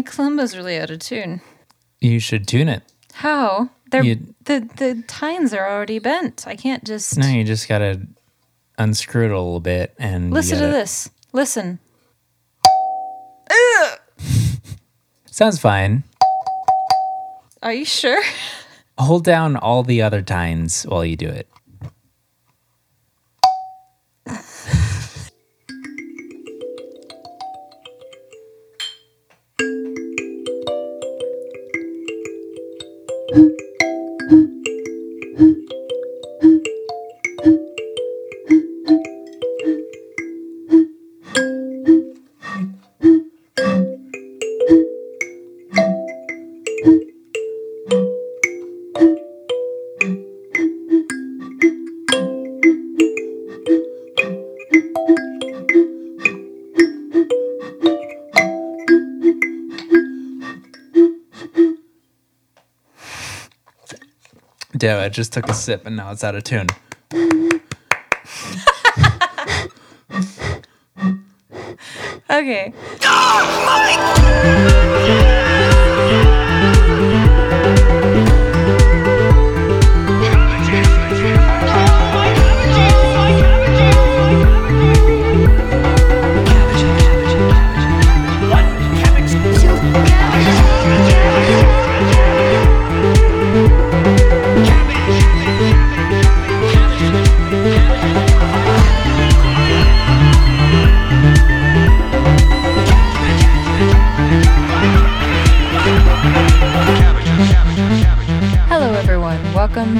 My kalimba's really out of tune. You should tune it. How? They're, You- the the tines are already bent. I can't just No, you just gotta unscrew it a little bit and listen to gotta- this. Listen. Sounds fine. Are you sure? Hold down all the other tines while you do it. Damn, I just took a sip and now it's out of tune. Okay. Oh Hello,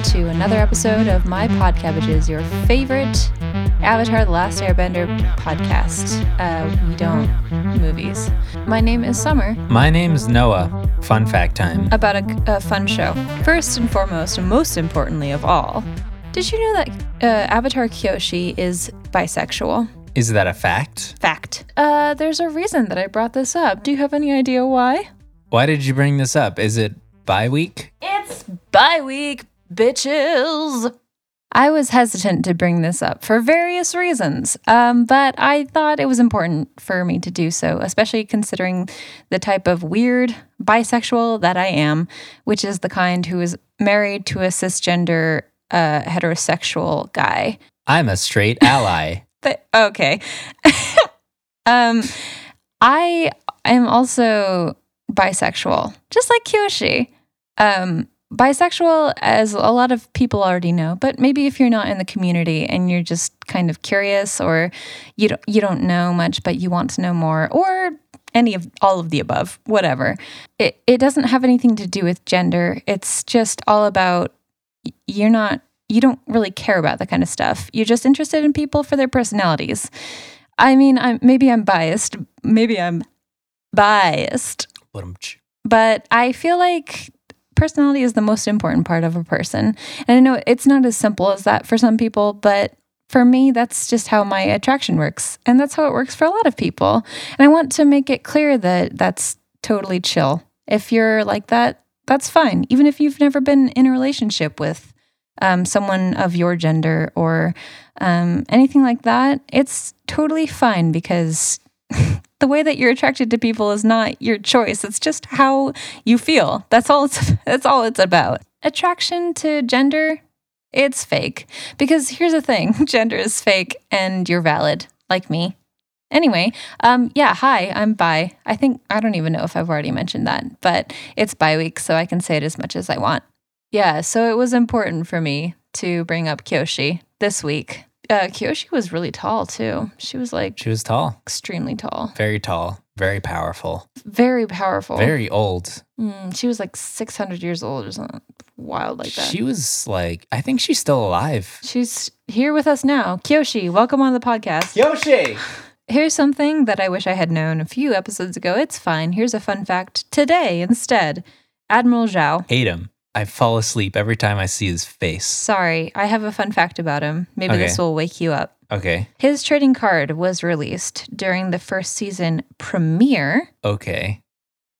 To another episode of My Podcabbages, your favorite Avatar The Last Airbender podcast. Uh, we don't movies. My name is Summer, My name's Noah. Fun fact time. about a, a fun show. First and foremost, and most importantly of all, did you know that uh, Avatar Kyoshi is bisexual? Is that a fact? Fact. Uh, there's a reason that I brought this up. Do you have any idea why? Why did you bring this up? Is it bye week? It's bye week, bitches. I was hesitant to bring this up for various reasons, um, but I thought it was important for me to do so, especially considering the type of weird bisexual that I am, which is the kind who is married to a cisgender uh, heterosexual guy. I'm a straight ally. Th- okay. um, I am also bisexual, just like Kyoshi. Um, bisexual, as a lot of people already know, but maybe if you're not in the community and you're just kind of curious, or you don't you don't know much, but you want to know more, or any of all of the above, whatever. It it doesn't have anything to do with gender. It's just all about you're not you don't really care about that kind of stuff. You're just interested in people for their personalities. I mean, I'm maybe I'm biased. Maybe I'm biased, but I feel like personality is the most important part of a person. And I know it's not as simple as that for some people, but for me, that's just how my attraction works. And that's how it works for a lot of people. And I want to make it clear that that's totally chill. If you're like that, that's fine. Even if you've never been in a relationship with um, someone of your gender or um, anything like that, it's totally fine because the way that you're attracted to people is not your choice. It's just how you feel. That's all it's that's all it's about. Attraction to gender, it's fake. Because here's the thing, gender is fake and you're valid, like me. Anyway, um, yeah, hi, I'm bi. I think I don't even know if I've already mentioned that, but it's bi week, so I can say it as much as I want. Yeah, so it was important for me to bring up Kyoshi this week. Uh, Kyoshi was really tall too. She was like She was tall, extremely tall, very tall, very powerful, very powerful. very old. Mm, she was like 600 years old or something wild like that. She was like, I think she's still alive. She's here with us now. Kyoshi, welcome on the podcast. Yoshi! Here's something that I wish I had known a few episodes ago. It's fine. Here's a fun fact today instead. Admiral Zhao. Hate him. I fall asleep every time I see his face. Sorry, I have a fun fact about him. Maybe Okay. this will wake you up. Okay. His trading card was released during the first season premiere. Okay.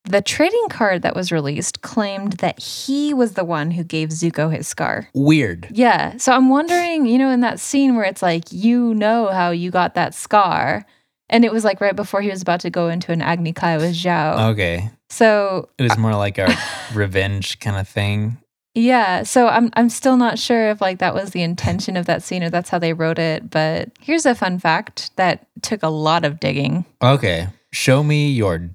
The trading card that was released claimed that he was the one who gave Zuko his scar. Weird. Yeah. So I'm wondering, you know, in that scene where it's like, you know how you got that scar. And it was like right before he was about to go into an Agni Kai with Zhao. Okay. So It was more like a revenge kind of thing. yeah, so I'm I'm still not sure if like that was the intention of that scene or that's how they wrote it. But here's a fun fact that took a lot of digging. Okay. Show me your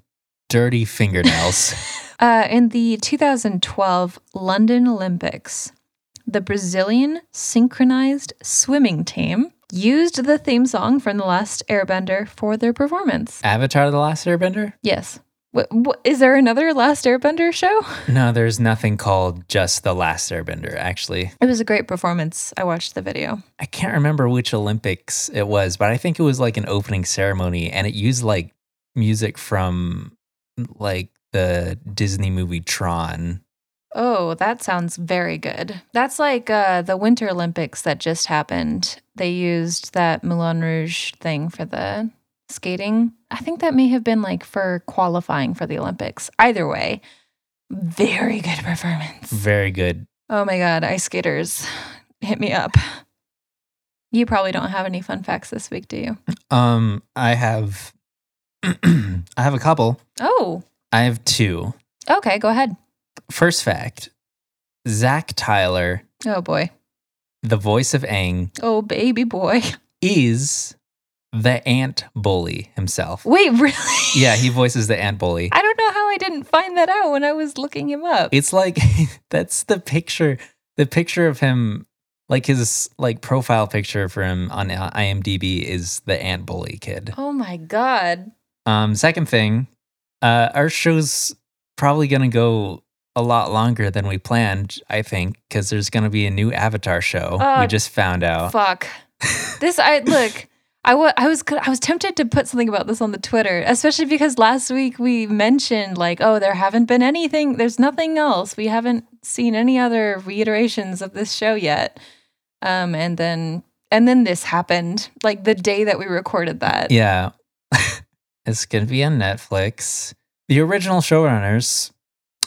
dirty fingernails. Uh, in the 2012 London Olympics, the Brazilian synchronized swimming team used the theme song from The Last Airbender for their performance. Avatar The Last Airbender? Yes. What, what, is there another Last Airbender show? No, there's nothing called just The Last Airbender, actually. It was a great performance. I watched the video. I can't remember which Olympics it was, but I think it was like an opening ceremony and it used like music from like the Disney movie Tron. Oh, that sounds very good. That's like uh, the Winter Olympics that just happened. They used that Moulin Rouge thing for the skating. I think that may have been like for qualifying for the Olympics. Either way, very good performance. Very good. Oh my God, ice skaters, hit me up. You probably don't have any fun facts this week, do you? Um, I have I have a couple. Oh, I have two. okay, go ahead. First fact Zach Tyler, Oh boy. the voice of Aang, Oh, baby boy. is the ant bully himself. Wait, really? Yeah, he voices the ant bully. I don't know how I didn't find that out when I was looking him up. It's like that's the picture, the picture of him, like his like profile picture for him on IMDb is the ant bully kid. Oh my god. Um, second thing, uh, our show's probably gonna go a lot longer than we planned. I think because there's gonna be a new Avatar show. Oh, we just found out. Fuck. this I look. I wa- I was I was tempted to put something about this on the Twitter, especially because last week we mentioned like, oh, there haven't been anything. There's nothing else. We haven't seen any other reiterations of this show yet. Um, and then and then this happened like the day that we recorded that. Yeah, it's gonna be on Netflix. The original showrunners,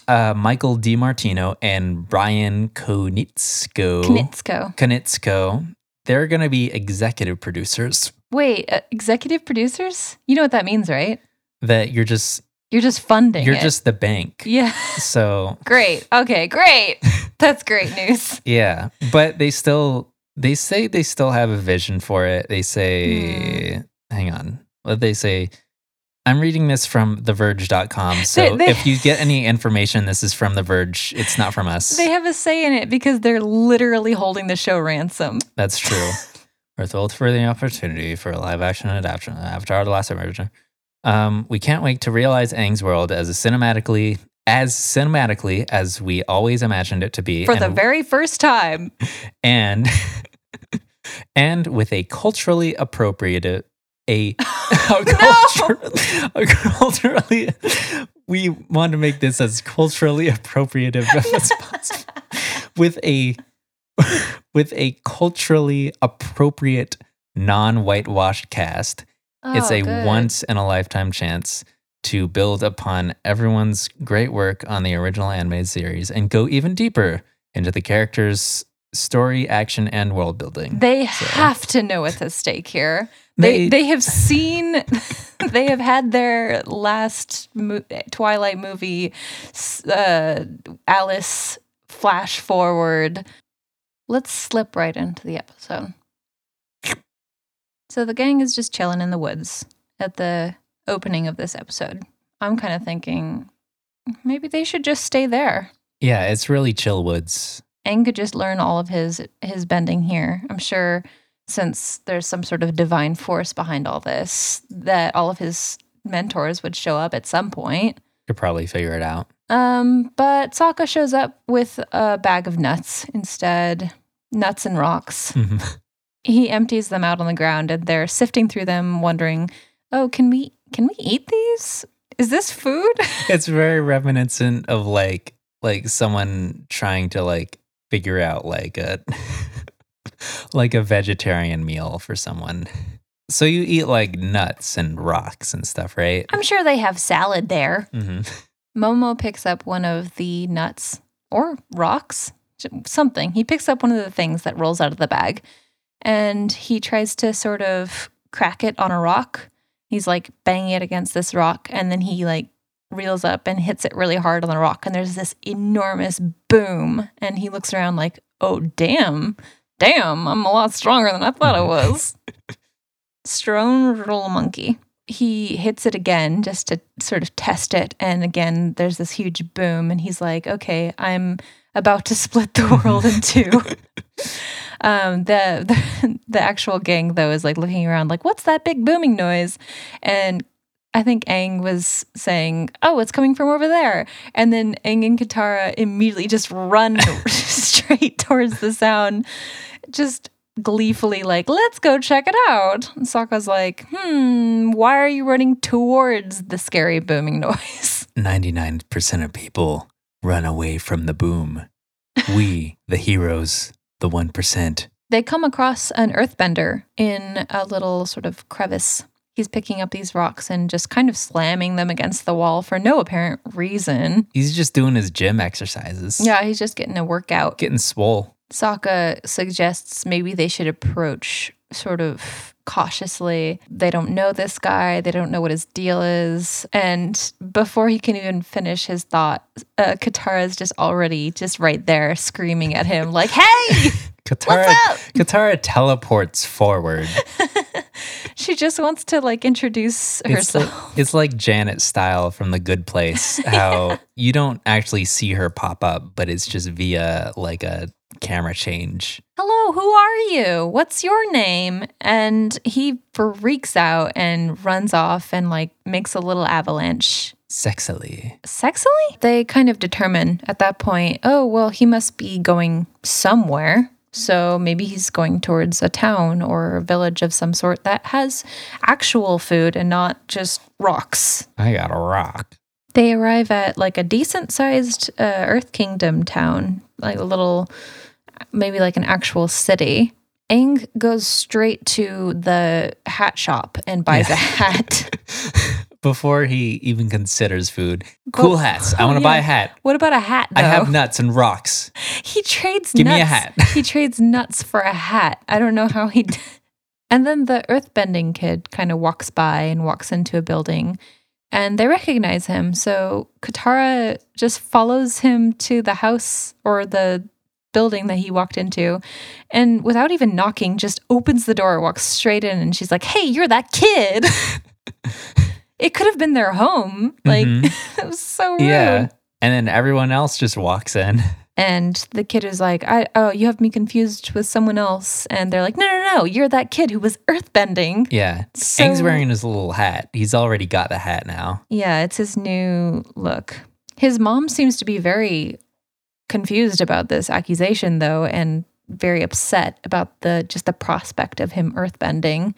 uh, Michael DiMartino and Brian Konietzko. Knitsko. Konietzko. They're gonna be executive producers. Wait, uh, executive producers? You know what that means, right? That you're just You're just funding. you're it. just the bank. yeah. So Great. Okay, great. That's great news. Yeah, but they still they say they still have a vision for it. They say, Hmm. hang on, what they say. I'm reading this from TheVerge.com. So they- if you get any information, this is from The Verge. It's not from us. They have a say in it because they're literally holding the show ransom. That's true. We're thrilled for the opportunity for a live action adaptation of Avatar: The Last Airbender. Um, we can't wait to realize Aang's world as a cinematically as cinematically as we always imagined it to be, For the very first time. and and with a culturally appropriate a, a oh, culture, a culturally we want to make this as culturally appropriative as possible with a with a culturally appropriate non-whitewashed cast it's Oh, a good. once in a lifetime chance to build upon everyone's great work on the original animated series and go even deeper into the characters' story, action, and world building. They So- have to know what's at stake here. They They- they have seen they have had their last mo- Twilight movie uh, Alice flash forward. Let's slip right into the episode. So the gang is just chilling in the woods at the opening of this episode. I'm kind of thinking maybe they should just stay there. yeah, it's really chill woods. Aang could just learn all of his his bending here. I'm sure since there's some sort of divine force behind all this, that all of his mentors would show up at some point. Could probably figure it out. Um, but Sokka shows up with a bag of nuts instead, nuts and rocks. He empties them out on the ground and they're sifting through them, wondering, "Oh, can we can we eat these? Is this food?" it's very reminiscent of like like someone trying to like figure out like a like a vegetarian meal for someone. So you eat like nuts and rocks and stuff, right? I'm sure they have salad there. hmm Momo picks up one of the nuts or rocks, something. He picks up one of the things that rolls out of the bag and he tries to sort of crack it on a rock. He's like banging it against this rock, and then he like reels up and hits it really hard on the rock, and there's this enormous boom. And he looks around like, oh, damn, damn, I'm a lot stronger than I thought I was. Strong roll monkey. He hits it again just to sort of test it. And again, there's this huge boom, and he's like, okay, I'm about to split the world in two. Um, the, the the actual gang though is like looking around, like, what's that big booming noise? And I think Aang was saying, "Oh, it's coming from over there," and then Aang and Katara immediately just run straight towards the sound, just gleefully like, "Let's go check it out." And Sokka's like, "Hmm, why are you running towards the scary booming noise?" 99% of people run away from the boom. We, the heroes, the 1%. They come across an earthbender in a little sort of crevice. He's picking up these rocks and just kind of slamming them against the wall for no apparent reason. He's just doing his gym exercises. Yeah, he's just getting a workout. Getting swole. Sokka suggests maybe they should approach sort of cautiously. They don't know this guy, they don't know what his deal is. And before he can even finish his thought, uh, Katara's just already just right there screaming at him, like, hey! Katara, What's up? Katara teleports forward. she just wants to like introduce It's like, herself. it's like Janet style from The Good Place, how you don't actually see her pop up, but it's just via like a camera change. Hello, who are you? What's your name? And he freaks out and runs off and like makes a little avalanche. Sexily. Sexily? They kind of determine at that point, oh, well, he must be going somewhere. So maybe he's going towards a town or a village of some sort that has actual food and not just rocks. I got a rock. They arrive at like a decent sized uh, Earth Kingdom town, like a little, maybe like an actual city. Aang goes straight to the hat shop and buys a hat. Before he even considers food. Cool hats. I want to yeah. buy a hat. What about a hat? Though? I have nuts and rocks. he trades. Give me a nuts. hat. he trades nuts for a hat. I don't know how he. D- and then the earthbending kid kind of walks by and walks into a building, and they recognize him. So Katara just follows him to the house or the building that he walked into, and without even knocking, just opens the door, walks straight in, and she's like, "Hey, you're that kid." it could have been their home. Like Mhm. it was so rude. Yeah. And then everyone else just walks in. And the kid is like, I oh, you have me confused with someone else. And they're like, No, no, no, you're that kid who was earthbending. Yeah. So- Aang's wearing his little hat. He's already got the hat now. Yeah, it's his new look. His mom seems to be very confused about this accusation though, and very upset about the just the prospect of him earthbending.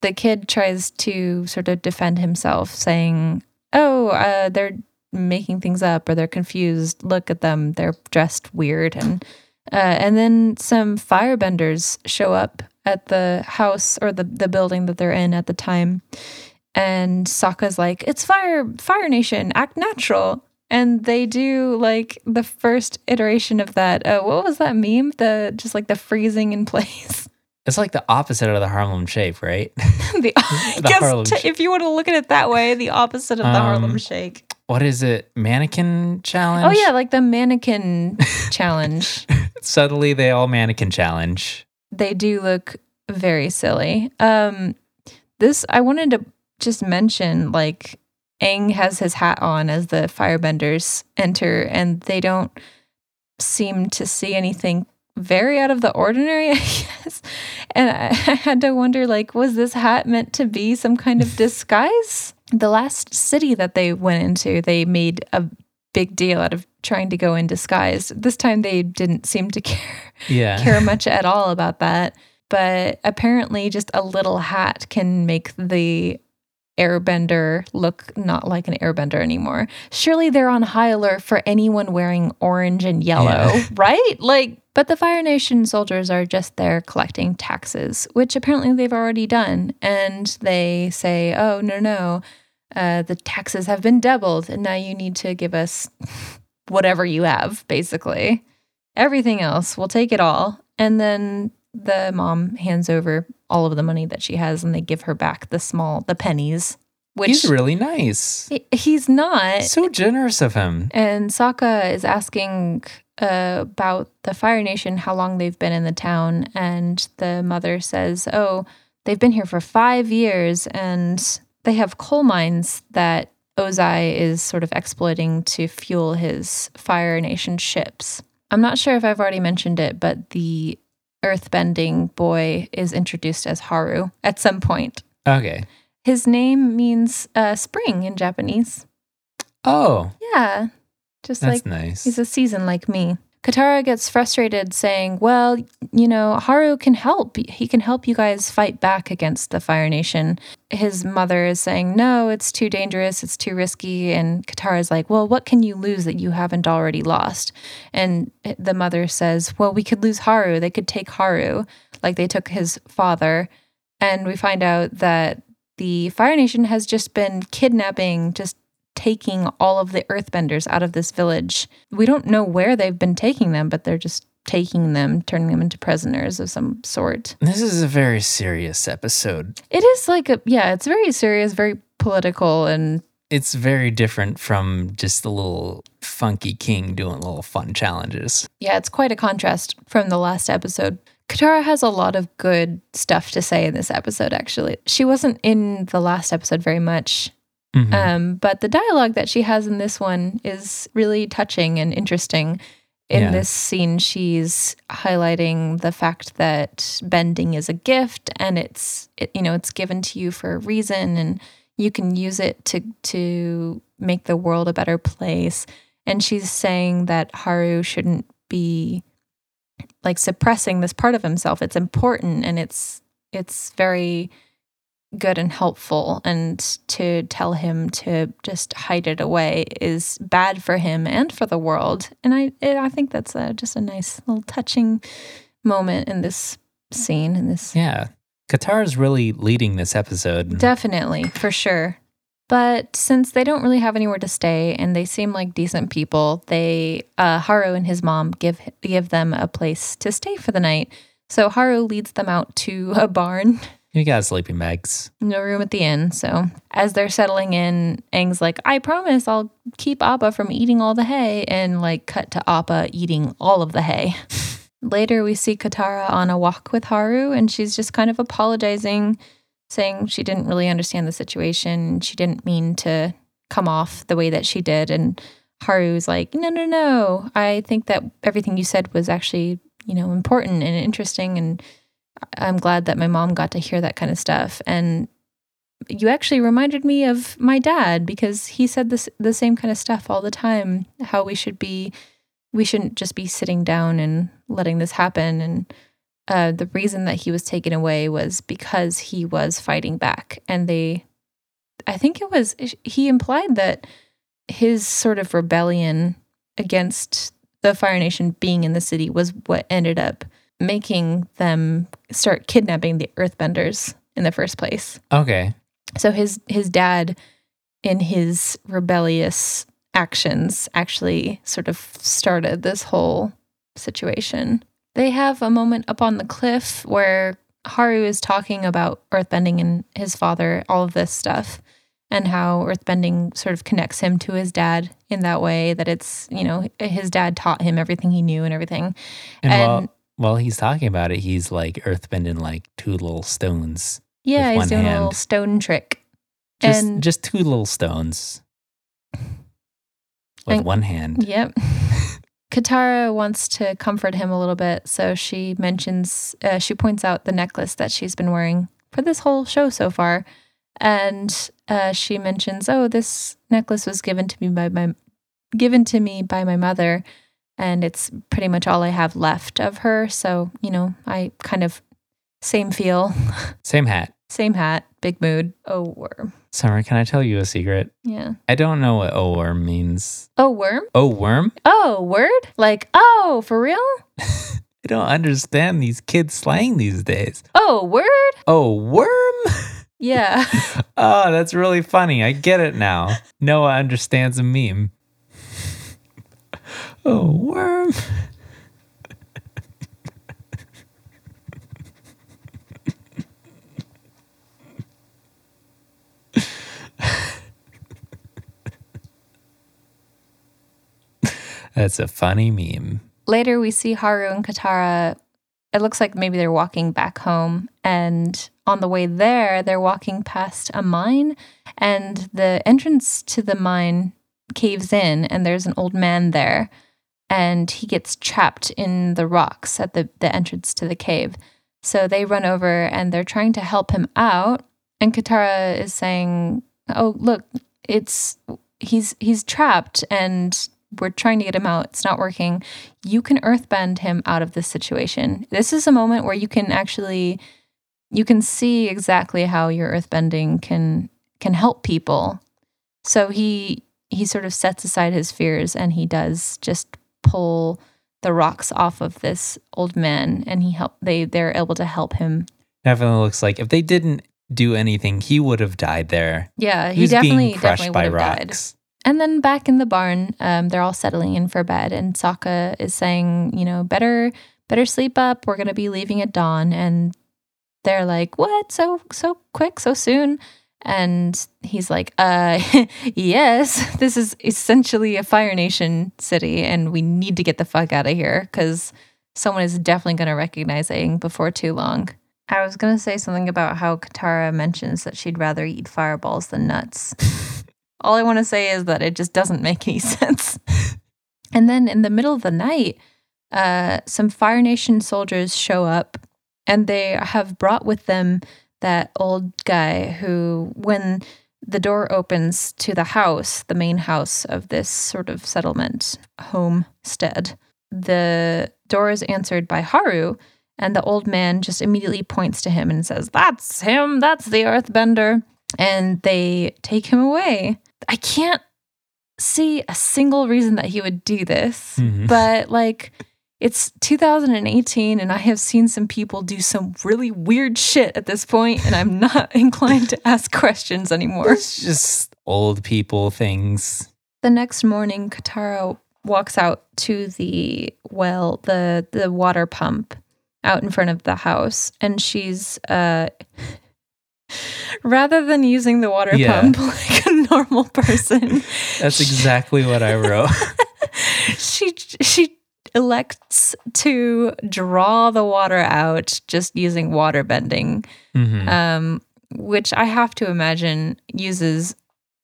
The kid tries to sort of defend himself, saying, Oh, uh, they're making things up or they're confused. Look at them. They're dressed weird. And uh, and then some firebenders show up at the house or the, the building that they're in at the time. And Sokka's like, it's fire, Fire Nation, act natural. And they do like the first iteration of that. Uh, what was that meme? The just like the freezing in place. It's like the opposite of the Harlem Shake, right? the, The guess Harlem t- Shake. if you want to look at it that way, the opposite of the Harlem Um, Shake. what is it? Mannequin challenge? Oh yeah, like the mannequin challenge. Suddenly they all mannequin challenge. They do look very silly. Um, this I wanted to just mention like Aang has his hat on as the firebenders enter, and they don't seem to see anything very out of the ordinary, I guess. And I, I had to wonder, like, was this hat meant to be some kind of disguise? The last city that they went into, they made a big deal out of trying to go in disguise. This time they didn't seem to care Yeah. care much at all about that. But apparently, just a little hat can make the airbender look not like an airbender anymore. Surely they're on high alert for anyone wearing orange and yellow, Yeah. right? Like, but the Fire Nation soldiers are just there collecting taxes, which apparently they've already done. And they say, oh, no, no, uh, the taxes have been doubled, and now you need to give us whatever you have, basically everything else. We'll take it all. And then the mom hands over all of the money that she has and they give her back the small the pennies which He's really nice. he- he's not So generous of him. and Sokka is asking uh, about the Fire Nation, how long they've been in the town. And the mother says, Oh, they've been here for five years and they have coal mines that Ozai is sort of exploiting to fuel his Fire Nation ships. I'm not sure if I've already mentioned it, but the earthbending boy is introduced as Haru at some point. Okay. His name means uh, spring in Japanese. Oh, Yeah. Just that's like nice. He's a season like me. Katara gets frustrated, saying, Well, you know, Haru can help. He can help you guys fight back against the Fire Nation. His mother is saying, No, it's too dangerous. It's too risky. And Katara's like, Well, what can you lose that you haven't already lost? And the mother says, Well, we could lose Haru. They could take Haru, like they took his father. And we find out that the Fire Nation has just been kidnapping, just taking all of the earthbenders out of this village. We don't know where they've been taking them, but they're just taking them, turning them into prisoners of some sort. this is a very serious episode. It is like a, yeah, it's very serious, very political, and It's very different from just the little funky king doing little fun challenges. yeah, it's quite a contrast from the last episode. Katara has a lot of good stuff to say in this episode, actually. She wasn't in the last episode very much, Mhm. Um, but the dialogue that she has in this one is really touching and interesting. In Yeah. this scene, she's highlighting the fact that bending is a gift and it's it, you know it's given to you for a reason and you can use it to to make the world a better place. And she's saying that Haru shouldn't be like suppressing this part of himself. It's important and it's it's very good and helpful and to tell him to just hide it away is bad for him and for the world and i i think that's a, just a nice little touching moment in this scene in this Yeah. Katara's really leading this episode. definitely for sure but since they don't really have anywhere to stay and they seem like decent people they uh, haru and his mom give give them a place to stay for the night so haru leads them out to a barn you got sleeping bags. no room at the inn. So as they're settling in, Aang's like, I promise I'll keep Appa from eating all the hay, and like cut to Appa eating all of the hay. Later, we see Katara on a walk with Haru, and she's just kind of apologizing, saying she didn't really understand the situation. She didn't mean to come off the way that she did. And Haru's like, No, no, no. I think that everything you said was actually, you know, important and interesting. And I'm glad that my mom got to hear that kind of stuff. And you actually reminded me of my dad because he said this the same kind of stuff all the time. How we should be, we shouldn't just be sitting down and letting this happen. And uh, the reason that he was taken away was because he was fighting back, and they, I think it was he implied that his sort of rebellion against the Fire Nation being in the city was what ended up making them start kidnapping the earthbenders in the first place. Okay. So his his dad in his rebellious actions actually sort of started this whole situation. They have a moment up on the cliff where Haru is talking about earthbending and his father, all of this stuff, and how earthbending sort of connects him to his dad in that way that it's, you know, his dad taught him everything he knew and everything. And, And- while, while he's talking about it, he's like earthbending like two little stones. Yeah, he's doing a little stone trick. Just and just two little stones. With And- one hand. Yep. Katara wants to comfort him a little bit, so she mentions, uh, she points out the necklace that she's been wearing for this whole show so far, and uh, she mentions, "Oh, this necklace was given to me by my, given to me by my mother, and it's pretty much all I have left of her. So you know, I kind of same feel, Same hat. same hat, big mood. Oh, worm, Summer, can I tell you a secret? yeah. I don't know what O worm means. Oh, worm. Oh worm? Oh, word. Like, oh, for real? I don't understand these kids slang these days. Oh, word. Oh worm? Yeah. oh, that's really funny. I get it now. Noah understands a meme. Oh, worm. That's a funny meme. Later, we see Haru and Katara. It looks like maybe they're walking back home. And on the way there, they're walking past a mine, and the entrance to the mine caves in, and there's an old man there and he gets trapped in the rocks at the, the entrance to the cave. So they run over and they're trying to help him out. And Katara is saying, "Oh, look, it's he's he's trapped and we're trying to get him out. It's not working. You can earthbend him out of this situation. This is a moment where you can actually you can see exactly how your earthbending can can help people. So he he sort of sets aside his fears and he does just pull the rocks off of this old man and he help they they're able to help him. Definitely looks like if they didn't do anything, he would have died there. Yeah, he, was definitely being crushed definitely by would have died. rocks. And then back in the barn, um, they're all settling in for bed, and Sokka is saying, you know, better better sleep up. We're gonna be leaving at dawn, and they're like, what? So so quick, so soon? And he's like, uh, yes, this is essentially a Fire Nation city, and we need to get the fuck out of here because someone is definitely gonna recognize Aang before too long. I was gonna say something about how Katara mentions that she'd rather eat fireballs than nuts. All I want to say is that it just doesn't make any sense. and then in the middle of the night, uh, some Fire Nation soldiers show up and they have brought with them that old guy who, when the door opens to the house, the main house of this sort of settlement homestead, the door is answered by Haru. And the old man just immediately points to him and says, That's him. That's the earthbender. And they take him away. I can't see a single reason that he would do this, Mhm. but like it's 2018 and I have seen some people do some really weird shit at this point and I'm not inclined to ask questions anymore. It's just old people things. The next morning Katara walks out to the well, the the water pump out in front of the house and she's uh rather than using the water Yeah. pump like a normal person That's exactly what I wrote. she she elects to draw the water out just using water bending Mhm. um which i have to imagine uses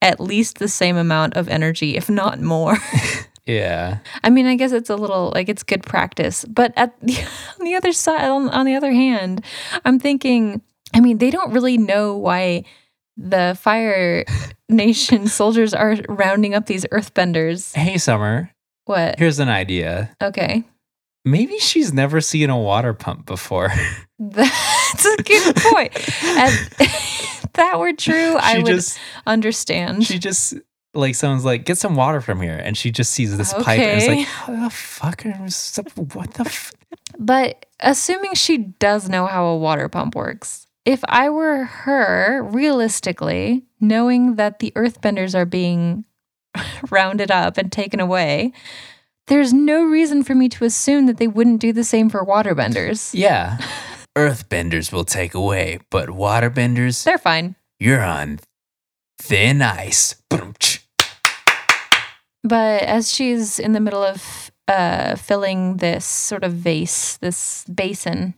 at least the same amount of energy if not more yeah. i mean i guess it's a little like it's good practice but at the, on the other side on, on the other hand i'm thinking i mean they don't really know why the fire nation soldiers are rounding up these earthbenders Hey, Summer, what here's an idea. okay Maybe she's never seen a water pump before. That's a good point. And if that were true, I would just understand. she just like someone's like, get some water from here, and she just sees this pipe and it's like, how the fuck? What the? F-? but assuming she does know how a water pump works, if I were her, realistically, knowing that the earthbenders are being rounded up and taken away, there's no reason for me to assume that they wouldn't do the same for waterbenders. Yeah. Earthbenders will take away, but waterbenders, They're fine. you're on thin ice. But as she's in the middle of uh, filling this sort of vase, this basin,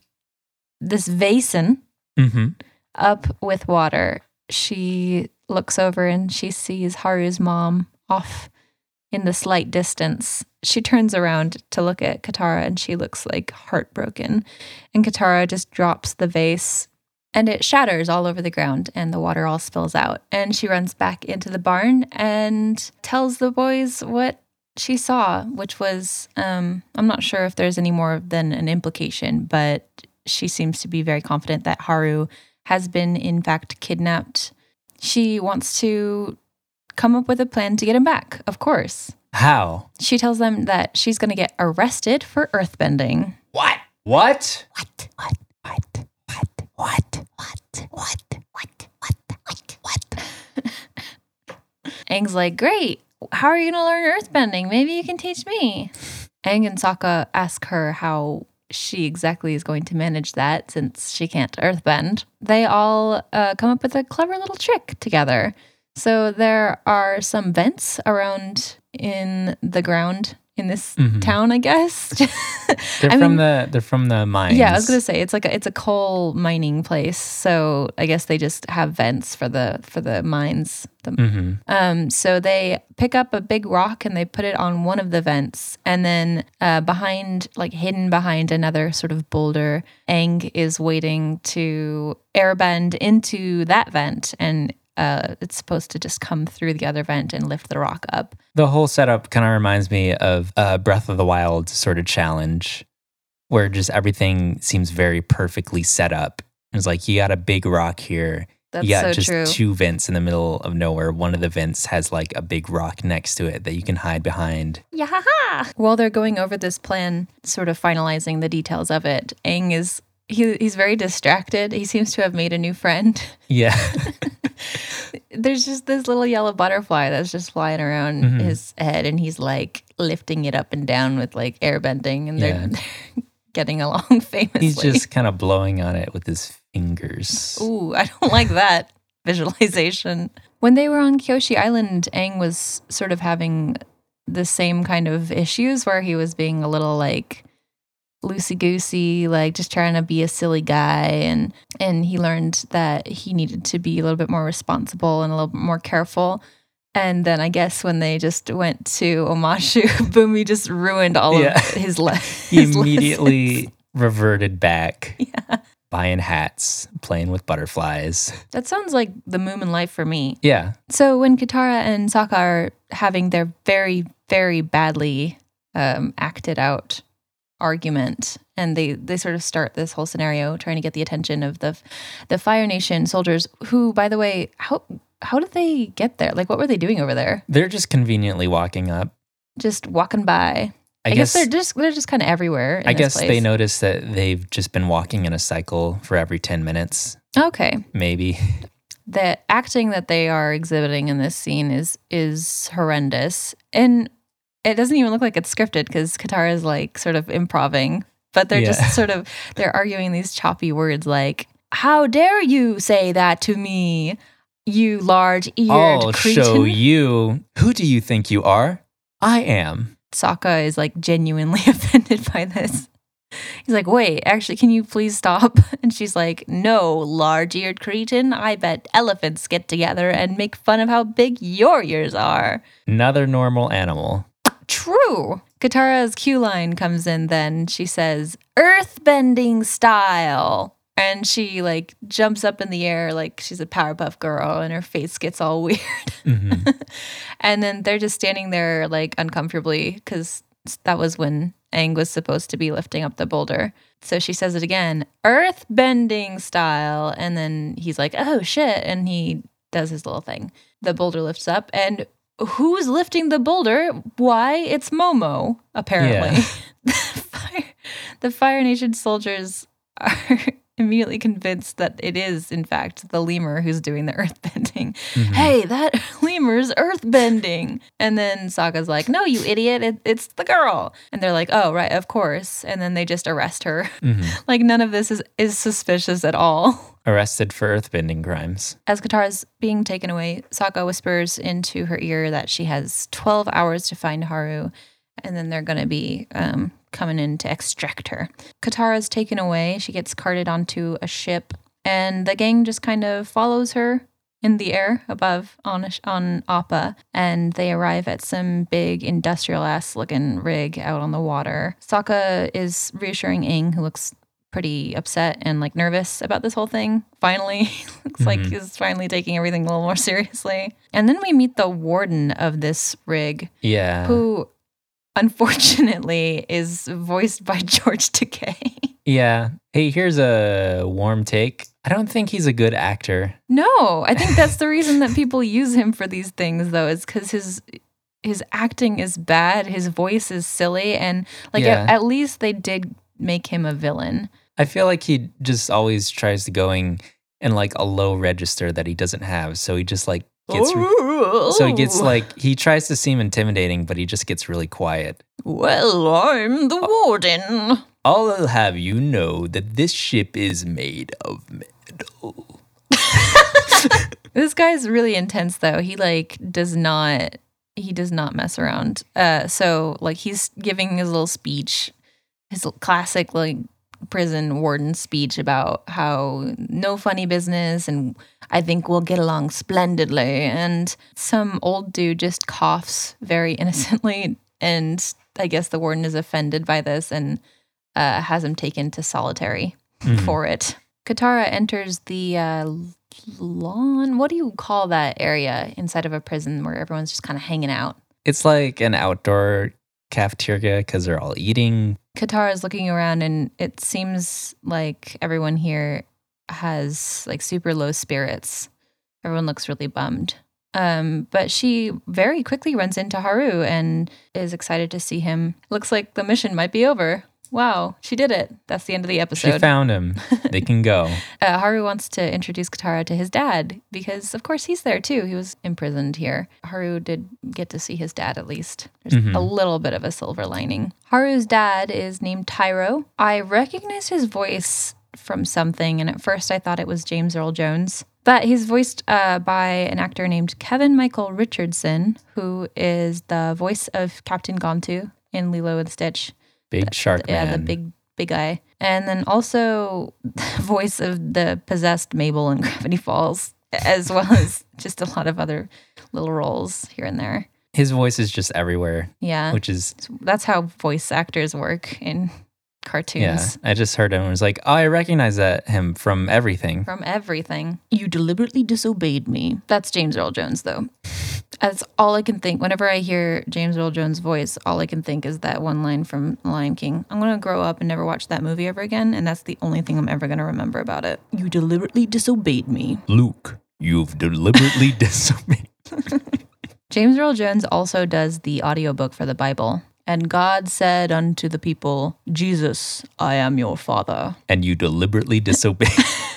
this basin Mhm. up with water, she looks over and she sees Haru's mom off in the slight distance. She turns around to look at Katara and she looks like heartbroken. And Katara just drops the vase and it shatters all over the ground and the water all spills out. And she runs back into the barn and tells the boys what she saw, which was um, I'm not sure if there's any more than an implication, but she seems to be very confident that Haru has been, in fact, kidnapped. She wants to come up with a plan to get him back, of course. How? She tells them that she's going to get arrested for earthbending. What? What? What? What? What? What? What? What? What? What? What? What? What? Aang's like, great. How are you going to learn earthbending? Maybe you can teach me. Aang and Sokka ask her how she exactly is going to manage that since she can't earthbend. They all uh, come up with a clever little trick together. So there are some vents around in the ground in this Mhm. town, I guess. They're I from mean- the they're from the mines. Yeah, I was gonna say it's like a, it's a coal mining place, so I guess they just have vents for the for the mines. The, hmm um, so they pick up a big rock and they put it on one of the vents, and then uh, behind, like hidden behind another sort of boulder, Aang is waiting to airbend into that vent, and uh, it's supposed to just come through the other vent and lift the rock up. The whole setup kind of reminds me of uh, Breath of the Wild sort of challenge, where just everything seems very perfectly set up. It's like you got a big rock here. That's you got so just true. two vents in the middle of nowhere. One of the vents has like a big rock next to it that you can hide behind. Yeah. While they're going over this plan, sort of finalizing the details of it, Aang is he, he's very distracted. He seems to have made a new friend. Yeah. There's just this little yellow butterfly that's just flying around Mhm. his head, and he's like lifting it up and down with like air bending, and they're, Yeah. they're getting along famously. He's just kind of blowing on it with his fingers. Ooh, I don't like that visualization. When they were on Kyoshi Island, Aang was sort of having the same kind of issues where he was being a little like loosey goosey, like just trying to be a silly guy, and and he learned that he needed to be a little bit more responsible and a little bit more careful. And then I guess when they just went to Omashu, Bumi just ruined all Yeah. of his life. He immediately lessons. reverted back, Yeah. buying hats, playing with butterflies. That sounds like the Moomin life for me. Yeah. So when Katara and Sokka are having their very, very badly um, acted out argument, and they they sort of start this whole scenario trying to get the attention of the the Fire Nation soldiers. Who, by the way, how how did they get there? Like, what were they doing over there? They're just conveniently walking up. Just walking by. I, I, guess, guess, they're just they're just kind of everywhere. in I this guess they notice that they've just been walking in a cycle for every 10 minutes, Okay, maybe. the acting that they are exhibiting in this scene is is horrendous and it doesn't even look like it's scripted because Katara is like sort of improving but they're Yeah. just sort of they're arguing these choppy words like how dare you say that to me you large eared I'll cretin show you. Who do you think you are? I am. Sokka is like genuinely offended by this He's like, wait, actually, can you please stop? And she's like, no, large eared cretin. I bet elephants get together and make fun of how big your ears are. Another normal animal. True. Katara's cue line comes in then. She says, earthbending style. And she like jumps up in the air like she's a Powerpuff girl and her face gets all weird. Mhm. and then they're just standing there like uncomfortably because that was when Aang was supposed to be lifting up the boulder. So she says it again, earth bending style. And then he's like, oh shit. And he does his little thing. The boulder lifts up. And who's lifting the boulder? Why? It's Momo, apparently. the, Fire, the Fire Nation soldiers are immediately convinced that it is, in fact, the lemur who's doing the earth bending Mhm. hey, that lemur's earthbending. And then Sokka's like, no, you idiot, it, it's the girl. And they're like, oh, right, of course. And then they just arrest her. Mhm. like, none of this is, is suspicious at all. Arrested for earthbending crimes. As Katara's being taken away, Sokka whispers into her ear that she has 12 hours to find Haru. And then they're going to be um, coming in to extract her. Katara's taken away. She gets carted onto a ship. And the gang just kind of follows her in the air above on on Appa, and they arrive at some big industrial ass looking rig out on the water. Sokka is reassuring Aang, who looks pretty upset and like nervous about this whole thing. Finally, looks like Mhm. he's finally taking everything a little more seriously. And then we meet the warden of this rig, Yeah. who unfortunately is voiced by George Takei. Yeah. Hey, here's a warm take. I don't think he's a good actor. No, I think that's the reason that people use him for these things, though, is because his his acting is bad, his voice is silly, and like Yeah. at, at least they did make him a villain. I feel like he just always tries to going in like a low register that he doesn't have. So he just like gets so he gets like he tries to seem intimidating, but he just gets really quiet. well, I'm the warden. I'll have you know that this ship is made of metal. This guy's really intense, though. He like does not. He does not mess around. Uh, so like he's giving his little speech, his classic like prison warden speech about how no funny business and I think we'll get along splendidly. And some old dude just coughs very innocently, and I guess the warden is offended by this and uh, has him taken to solitary Mhm. for it. Katara enters the uh, lawn. What do you call that area inside of a prison where everyone's just kind of hanging out? It's like an outdoor cafeteria because they're all eating. Katara is looking around, and it seems like everyone here has like super low spirits. Everyone looks really bummed. Um, but she very quickly runs into Haru and is excited to see him. Looks like the mission might be over. Wow, she did it. That's the end of the episode. She found him. They can go. uh, Haru wants to introduce Katara to his dad because, of course, he's there too. He was imprisoned here. Haru did get to see his dad at least. There's Mhm. a little bit of a silver lining. Haru's dad is named Tyro. I recognized his voice from something, and at first I thought it was James Earl Jones. But he's voiced uh, by an actor named Kevin Michael Richardson, who is the voice of Captain Gantu in Lilo and Stitch. Big shark Yeah, man. the big big guy. And then also the voice of the possessed Mabel in Gravity Falls, as well as just a lot of other little roles here and there. His voice is just everywhere, Yeah. which is That's how voice actors work in cartoons. yeah. cartoons. I just heard him and was like, oh, I recognize that him from everything. From everything. You deliberately disobeyed me. That's James Earl Jones, though. That's all I can think. Whenever I hear James Earl Jones' voice, all I can think is that one line from Lion King. I'm going to grow up and never watch that movie ever again, and that's the only thing I'm ever going to remember about it. You deliberately disobeyed me. Luke, you've deliberately disobeyed. James Earl Jones also does the audiobook for the Bible. And God said unto the people, Jesus, I am your father. And you deliberately disobeyed.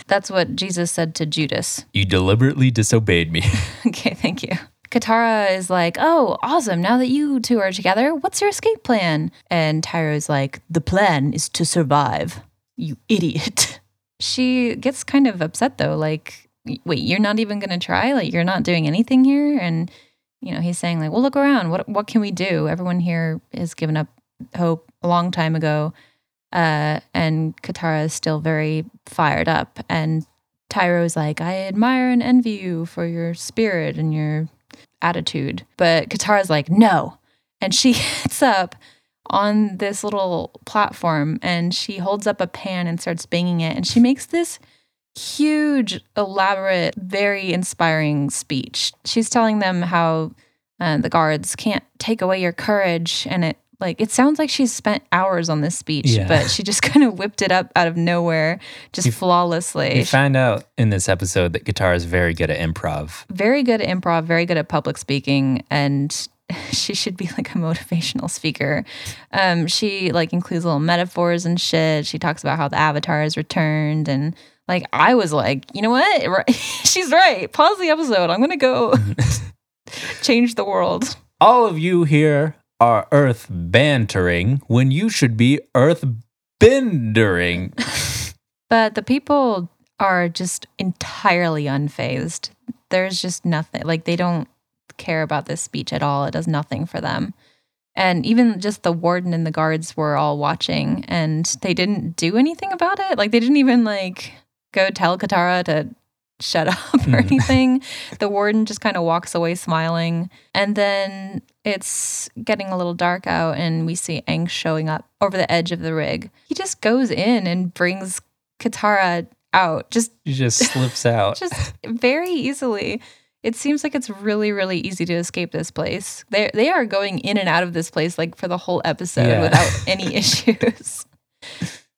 That's what Jesus said to Judas. you deliberately disobeyed me. Okay, thank you. Katara is like, Oh, awesome. Now that you two are together, what's your escape plan? And Tyro's like, The plan is to survive. You idiot. She gets kind of upset though. Like, wait, you're not even going to try? Like, you're not doing anything here? And, you know, he's saying, like, well, look around. What, what can we do? Everyone here has given up hope a long time ago. Uh, and Katara is still very fired up. And Tyro's like, I admire and envy you for your spirit and your attitude. But Katara's like, no. And she gets up on this little platform and she holds up a pan and starts banging it. And she makes this huge, elaborate, very inspiring speech. She's telling them how uh, the guards can't take away your courage. And it, like, it sounds like she's spent hours on this speech, Yeah. but she just kind of whipped it up out of nowhere, just You- flawlessly. We find out in this episode that Katara is very good at improv. very good at improv, very good at public speaking, and she should be like a motivational speaker. Um, she like includes little metaphors and shit. She talks about how the avatar is returned, and like I was like, you know what? She's right. Pause the episode. I'm gonna go change the world. All of you here are earth bantering when you should be earth bendering. But the people are just entirely unfazed. There's just nothing, like, they don't care about this speech at all. It does nothing for them. And even just the warden and the guards were all watching and they didn't do anything about it. Like, they didn't even, like, go tell Katara to shut up or Hmm. anything. the warden just kind of walks away smiling. And then it's getting a little dark out and we see Aang showing up over the edge of the rig. He just goes in and brings Katara out just She just slips out. just very easily. It seems like it's really, really easy to escape this place. They they are going in and out of this place like for the whole episode Yeah. without any issues.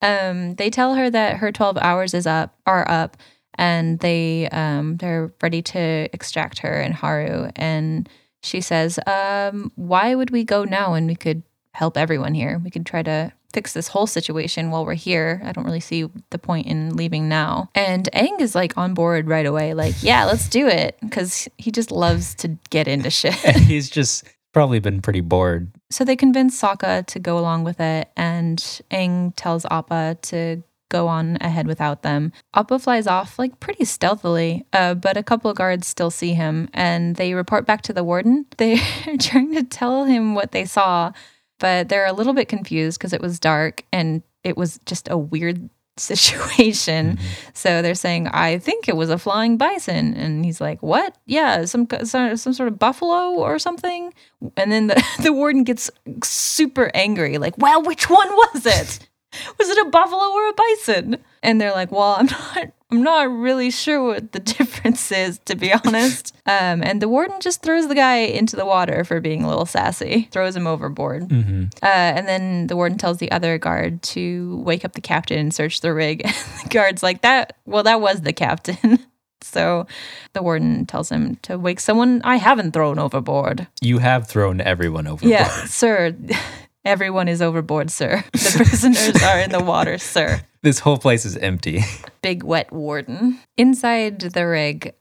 Um, they tell her that her twelve hours is up, are up, and they um they're ready to extract her and Haru. And she says, um, "Why would we go now when we could help everyone here? We could try to." Fix this whole situation while we're here. I don't really see the point in leaving now. And Aang is like on board right away, like, yeah, let's do it. Cause he just loves to get into shit. and he's just probably been pretty bored. So they convince Sokka to go along with it, and Aang tells Appa to go on ahead without them. Appa flies off like pretty stealthily, uh, but a couple of guards still see him and they report back to the warden. They're trying to tell him what they saw, but they're a little bit confused because it was dark and it was just a weird situation. So they're saying, "I think it was a flying bison," and he's like, "What? Yeah, some some, some sort of buffalo or something." And then the, the warden gets super angry, like, "Well, which one was it? Was it a buffalo or a bison?" And they're like, "Well, I'm not." I'm not really sure what the difference is, to be honest. Um, and the warden just throws the guy into the water for being a little sassy, throws him overboard. hmm Uh, and then the warden tells the other guard to wake up the captain and search the rig. And the guard's like, "That well, that was the captain." so the warden tells him to wake someone I haven't thrown overboard. You have thrown everyone overboard. Yeah, sir. Everyone is overboard, sir. The prisoners are in the water, sir. This whole place is empty. Big wet warden. Inside the rig,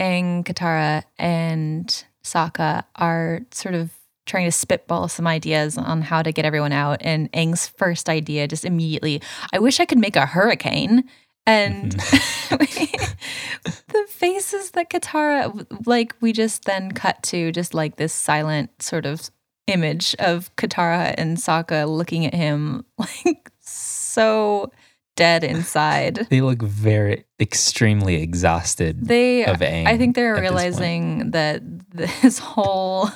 Aang, Katara, and Sokka are sort of trying to spitball some ideas on how to get everyone out. And Aang's first idea just immediately, I wish I could make a hurricane. And the faces that Katara, like, we just then cut to just like this silent sort of image of Katara and Sokka looking at him like so dead inside. They look very extremely exhausted They, of Aang. I think they're realizing that this whole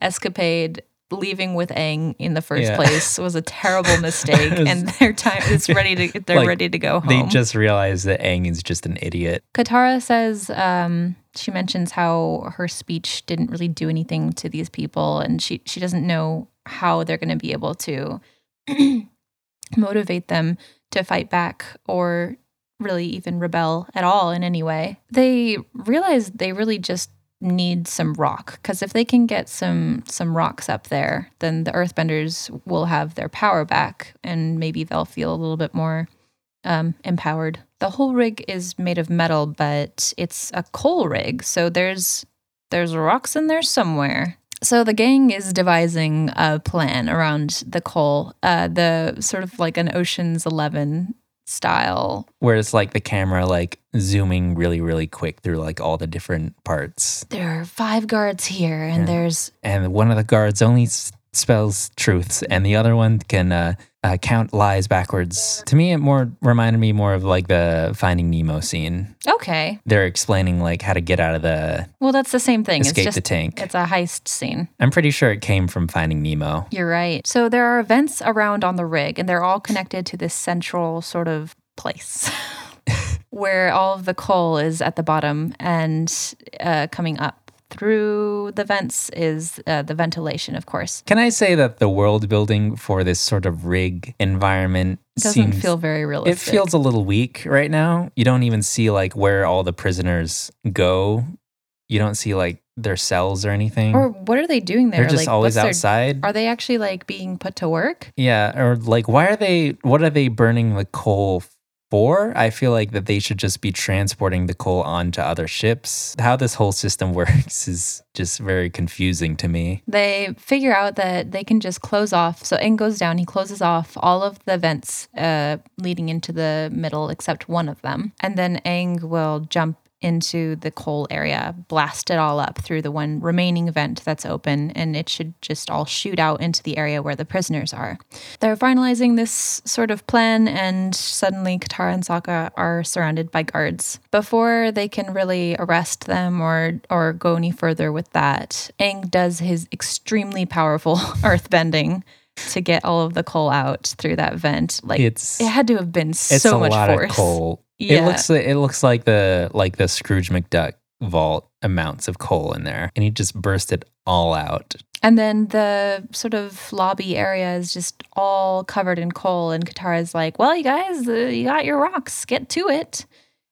escapade leaving with Aang in the first Yeah. place was a terrible mistake, was- and their time is ready to they're Like, ready to go home. They just realized that Aang is just an idiot. Katara says um, she mentions how her speech didn't really do anything to these people, and she she doesn't know how they're going to be able to motivate them to fight back or really even rebel at all in any way. They realize they really just need some rock because if they can get some some rocks up there then the earthbenders will have their power back and maybe they'll feel a little bit more um, empowered. The whole rig is made of metal, but it's a coal rig, so there's there's rocks in there somewhere. So the gang is devising a plan around the coal, uh, the sort of like an Ocean's Eleven style. Where it's like the camera like zooming really, really quick through like all the different parts. There are five guards here, and Yeah. there's And one of the guards only s- spells truths, and the other one can uh, uh, count lies backwards. To me, it more reminded me more of like the Finding Nemo scene. okay. They're explaining like how to get out of the Well, that's the same thing. escape it's the just tank. it's a heist scene. I'm pretty sure it came from Finding Nemo. You're right. So there are events around on the rig, and they're all connected to this central sort of place where all of the coal is at the bottom and uh, coming up. Through the vents is uh, the ventilation, of course. Can I say that the world building for this sort of rig environment Doesn't seems feel very realistic? it feels a little weak right now. You don't even see like where all the prisoners go. You don't see like their cells or anything. Or what are they doing there? They're just like, always what's their- outside. Are they actually like being put to work? yeah, or like why are they what are they burning the coal for? I feel like that they should just be transporting the coal onto other ships. How this whole system works is just very confusing to me. They figure out that they can just close off. So Aang goes down, he closes off all of the vents uh, leading into the middle except one of them. And then Aang will jump into the coal area, blast it all up through the one remaining vent that's open, and it should just all shoot out into the area where the prisoners are. They're finalizing this sort of plan, and suddenly Katara and Sokka are surrounded by guards. Before they can really arrest them or or go any further with that, Aang does his extremely powerful earthbending to get all of the coal out through that vent. Like It's it had to have been it's so a much lot force. of coal. Yeah. It looks like it looks like the like the Scrooge McDuck vault amounts of coal in there, and he just burst it all out. And then the sort of lobby area is just all covered in coal. And Katara's like, well, you guys, uh, you got your rocks, get to it.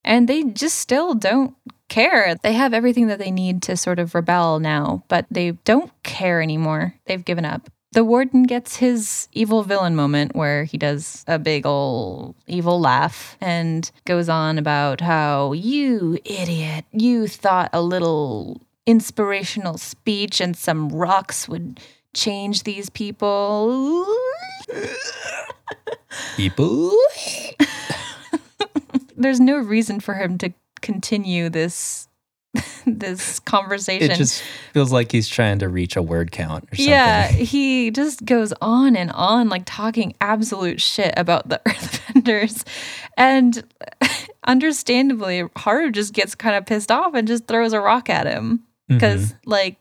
And they just still don't care. They have everything that they need to sort of rebel now, but they don't care anymore. They've given up. The warden gets his evil villain moment where he does a big ol' evil laugh and goes on about how you idiot, you thought a little inspirational speech and some rocks would change these people. People, there's no reason for him to continue this this conversation. It just feels like he's trying to reach a word count or something. Yeah, he just goes on and on, like talking absolute shit about the earthbenders. And understandably, Haru just gets kind of pissed off and just throws a rock at him. Because, Mhm. like,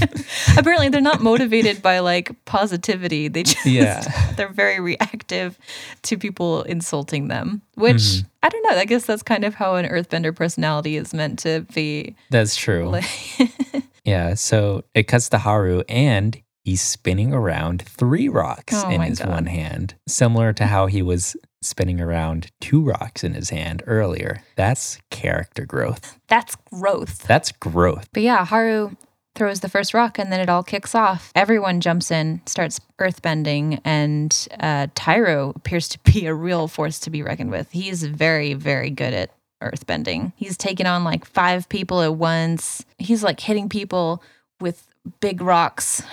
apparently they're not motivated by like positivity. They just, Yeah. they're very reactive to people insulting them, which Mhm. I don't know. I guess that's kind of how an earthbender personality is meant to be. That's true. Like, Yeah, so it cuts to Haru and he's spinning around three rocks Oh in his God. one hand, similar to how he was spinning around two rocks in his hand earlier. That's character growth. that's growth. That's growth. But yeah, Haru throws the first rock and then it all kicks off. Everyone jumps in, starts earthbending, and uh, Tyro appears to be a real force to be reckoned with. He's very, very good at earthbending. He's taken on like five people at once. He's like hitting people with big rocks.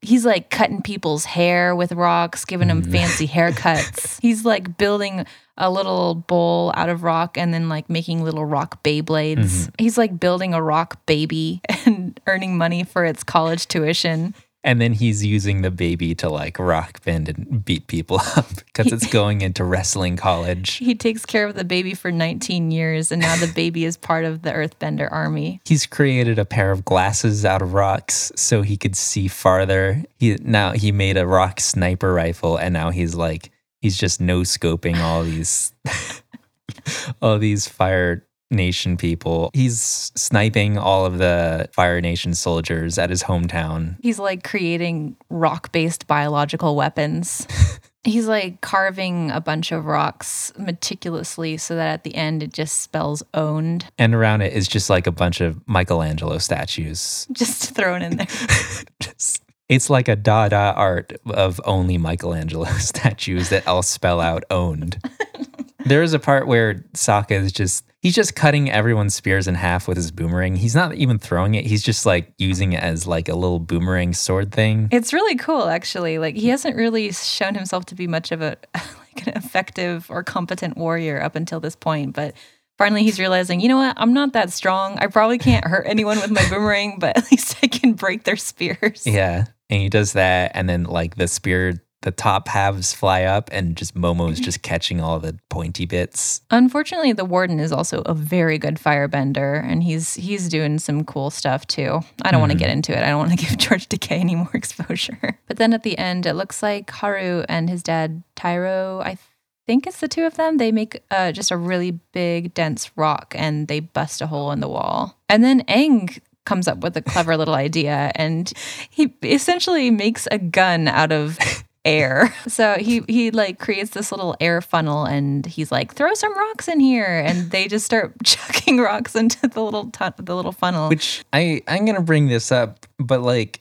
He's like cutting people's hair with rocks, giving them Mm. fancy haircuts. He's like building a little bowl out of rock and then like making little rock Beyblades. Mm-hmm. He's like building a rock baby and earning money for its college tuition. And then he's using the baby to like rock bend and beat people up because it's going into wrestling college. He takes care of the baby for 19 years and now the baby is part of the Earthbender army. He's created a pair of glasses out of rocks so he could see farther. He now he made a rock sniper rifle and now he's like he's just no scoping all these all these fire nation people. He's sniping all of the fire nation soldiers at his hometown. He's like creating rock based biological weapons. He's like carving a bunch of rocks meticulously so that at the end it just spells owned, And around it is just like a bunch of Michelangelo statues. just thrown in there. just it's like a Dada art of only Michelangelo statues that all spell out owned. there is a part where Sokka is just he's just cutting everyone's spears in half with his boomerang. He's not even throwing it. He's just like using it as like a little boomerang sword thing. It's really cool, actually. Like he hasn't really shown himself to be much of a like an effective or competent warrior up until this point, but finally he's realizing, you know what? I'm not that strong. I probably can't hurt anyone with my boomerang, but at least I can break their spears. Yeah. And he does that and then like the spear the top halves fly up and just Momo's just catching all the pointy bits. Unfortunately, the warden is also a very good firebender, and he's he's doing some cool stuff too. I don't want to get into it. I don't want to give George Takei any more exposure. But then at the end, it looks like Haru and his dad Tyro. I think it's the two of them. They make uh, just a really big, dense rock, and they bust a hole in the wall. And then Aang comes up with a clever little idea, and he essentially makes a gun out of air. So he he like creates this little air funnel and he's like throw some rocks in here and they just start chucking rocks into the little tu- the little funnel. Which I I'm gonna bring this up, but like,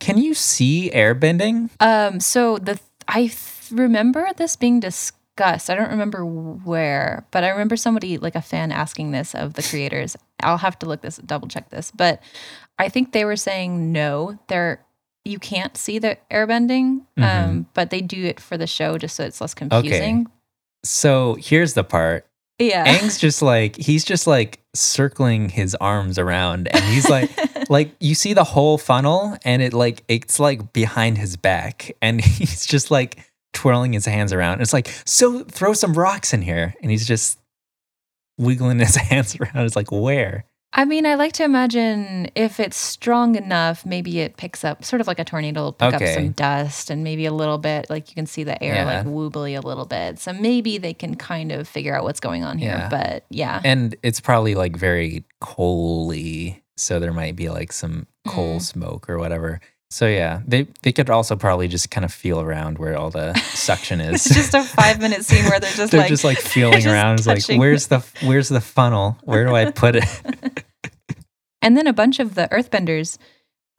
can you see airbending? um so the I th- remember this being discussed. I don't remember where, but I remember somebody like a fan asking this of the creators. I'll have to look this double check this, but I think they were saying no, they're you can't see the airbending, um, Mhm. but they do it for the show just so it's less confusing. Okay. So here's the part. Yeah. Aang's just like he's just like circling his arms around, and he's like, like you see the whole funnel, and it like it's like behind his back, and he's just like twirling his hands around. It's like so throw some rocks in here, and he's just wiggling his hands around. It's like where? I mean, I like to imagine if it's strong enough, maybe it picks up sort of like a tornado will pick Okay. up some dust and maybe a little bit like you can see the air Yeah. like woobly a little bit. So maybe they can kind of figure out what's going on here. Yeah. But yeah. And it's probably like very coaly, so there might be like some coal Mm. smoke or whatever. So yeah, they they could also probably just kind of feel around where all the suction is. It's just a five minute scene where they're just They're like just like feeling just around. It's like, where's the where's the funnel? Where do I put it? And then a bunch of the earthbenders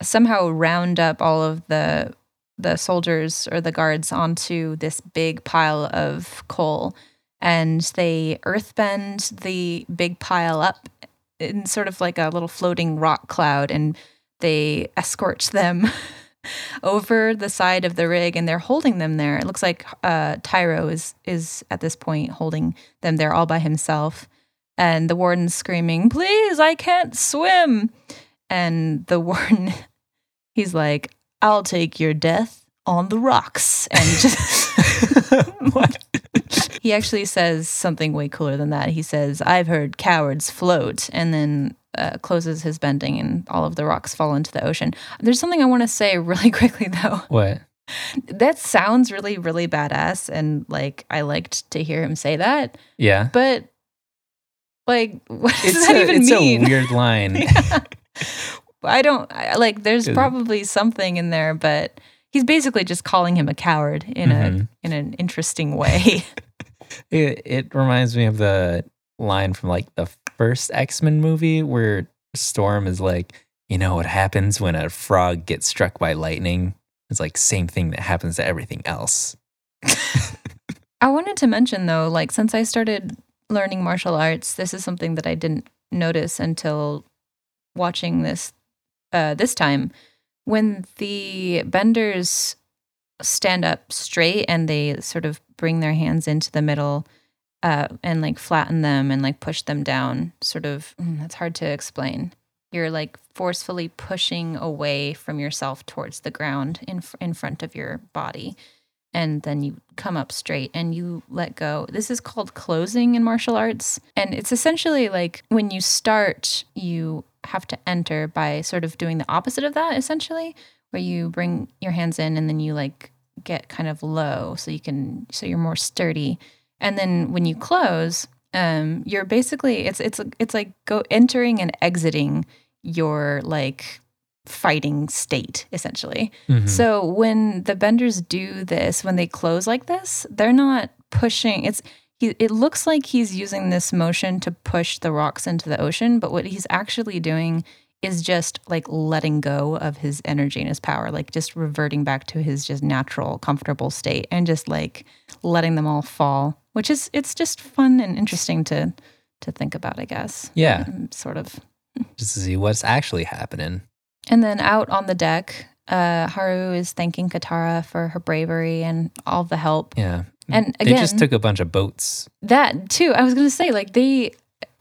somehow round up all of the the soldiers or the guards onto this big pile of coal and they earthbend the big pile up in sort of like a little floating rock cloud and they escort them over the side of the rig and they're holding them there. It looks like uh, Tyro is is at this point holding them there all by himself. And the warden's screaming, Please, I can't swim. And the warden, he's like, I'll take your death on the rocks. And just what? He actually says something way cooler than that. He says, I've heard cowards float, and then uh, closes his bending, and all of the rocks fall into the ocean. There's something I want to say really quickly, though. What? That sounds really, really badass, and like I liked to hear him say that, Yeah. but like, what does It's that a, even it's mean? a weird line. Yeah. I don't I, like. There's probably something in there, but he's basically just calling him a coward in Mhm. a in an interesting way. It, it reminds me of the line from like the first X Men movie where Storm is like, you know what happens when a frog gets struck by lightning? It's like same thing that happens to everything else. I wanted to mention though, like since I started learning martial arts, this is something that I didn't notice until watching this uh, this time. When the benders stand up straight and they sort of bring their hands into the middle uh, and like flatten them and like push them down, sort of, mm, that's hard to explain. You're like forcefully pushing away from yourself towards the ground in in front of your body and then you come up straight and you let go. This is called closing in martial arts. And it's essentially like when you start, you have to enter by sort of doing the opposite of that, essentially, where you bring your hands in and then you like get kind of low so you can, so you're more sturdy. And then when you close, um, you're basically it's it's it's like go entering and exiting your like fighting state essentially. Mhm. So when the benders do this, when they close like this, they're not pushing. It's he, it looks like he's using this motion to push the rocks into the ocean, but what he's actually doing is just like letting go of his energy and his power, like just reverting back to his just natural, comfortable state and just like letting them all fall, which is it's just fun and interesting to to think about, I guess. Yeah. Um, sort of. just to see what's actually happening. And then out on the deck, uh, Haru is thanking Katara for her bravery and all the help. Yeah. And again, they just took a bunch of boats. That too, I was going to say, like, they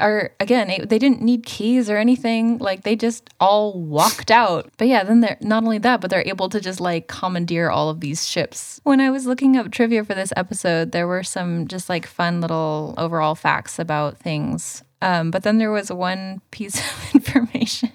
are, again, it- they didn't need keys or anything. Like, they just all walked out. But yeah, then they're not only that, but they're able to just like commandeer all of these ships. When I was looking up trivia for this episode, there were some just like fun little overall facts about things. Um, but then there was one piece of information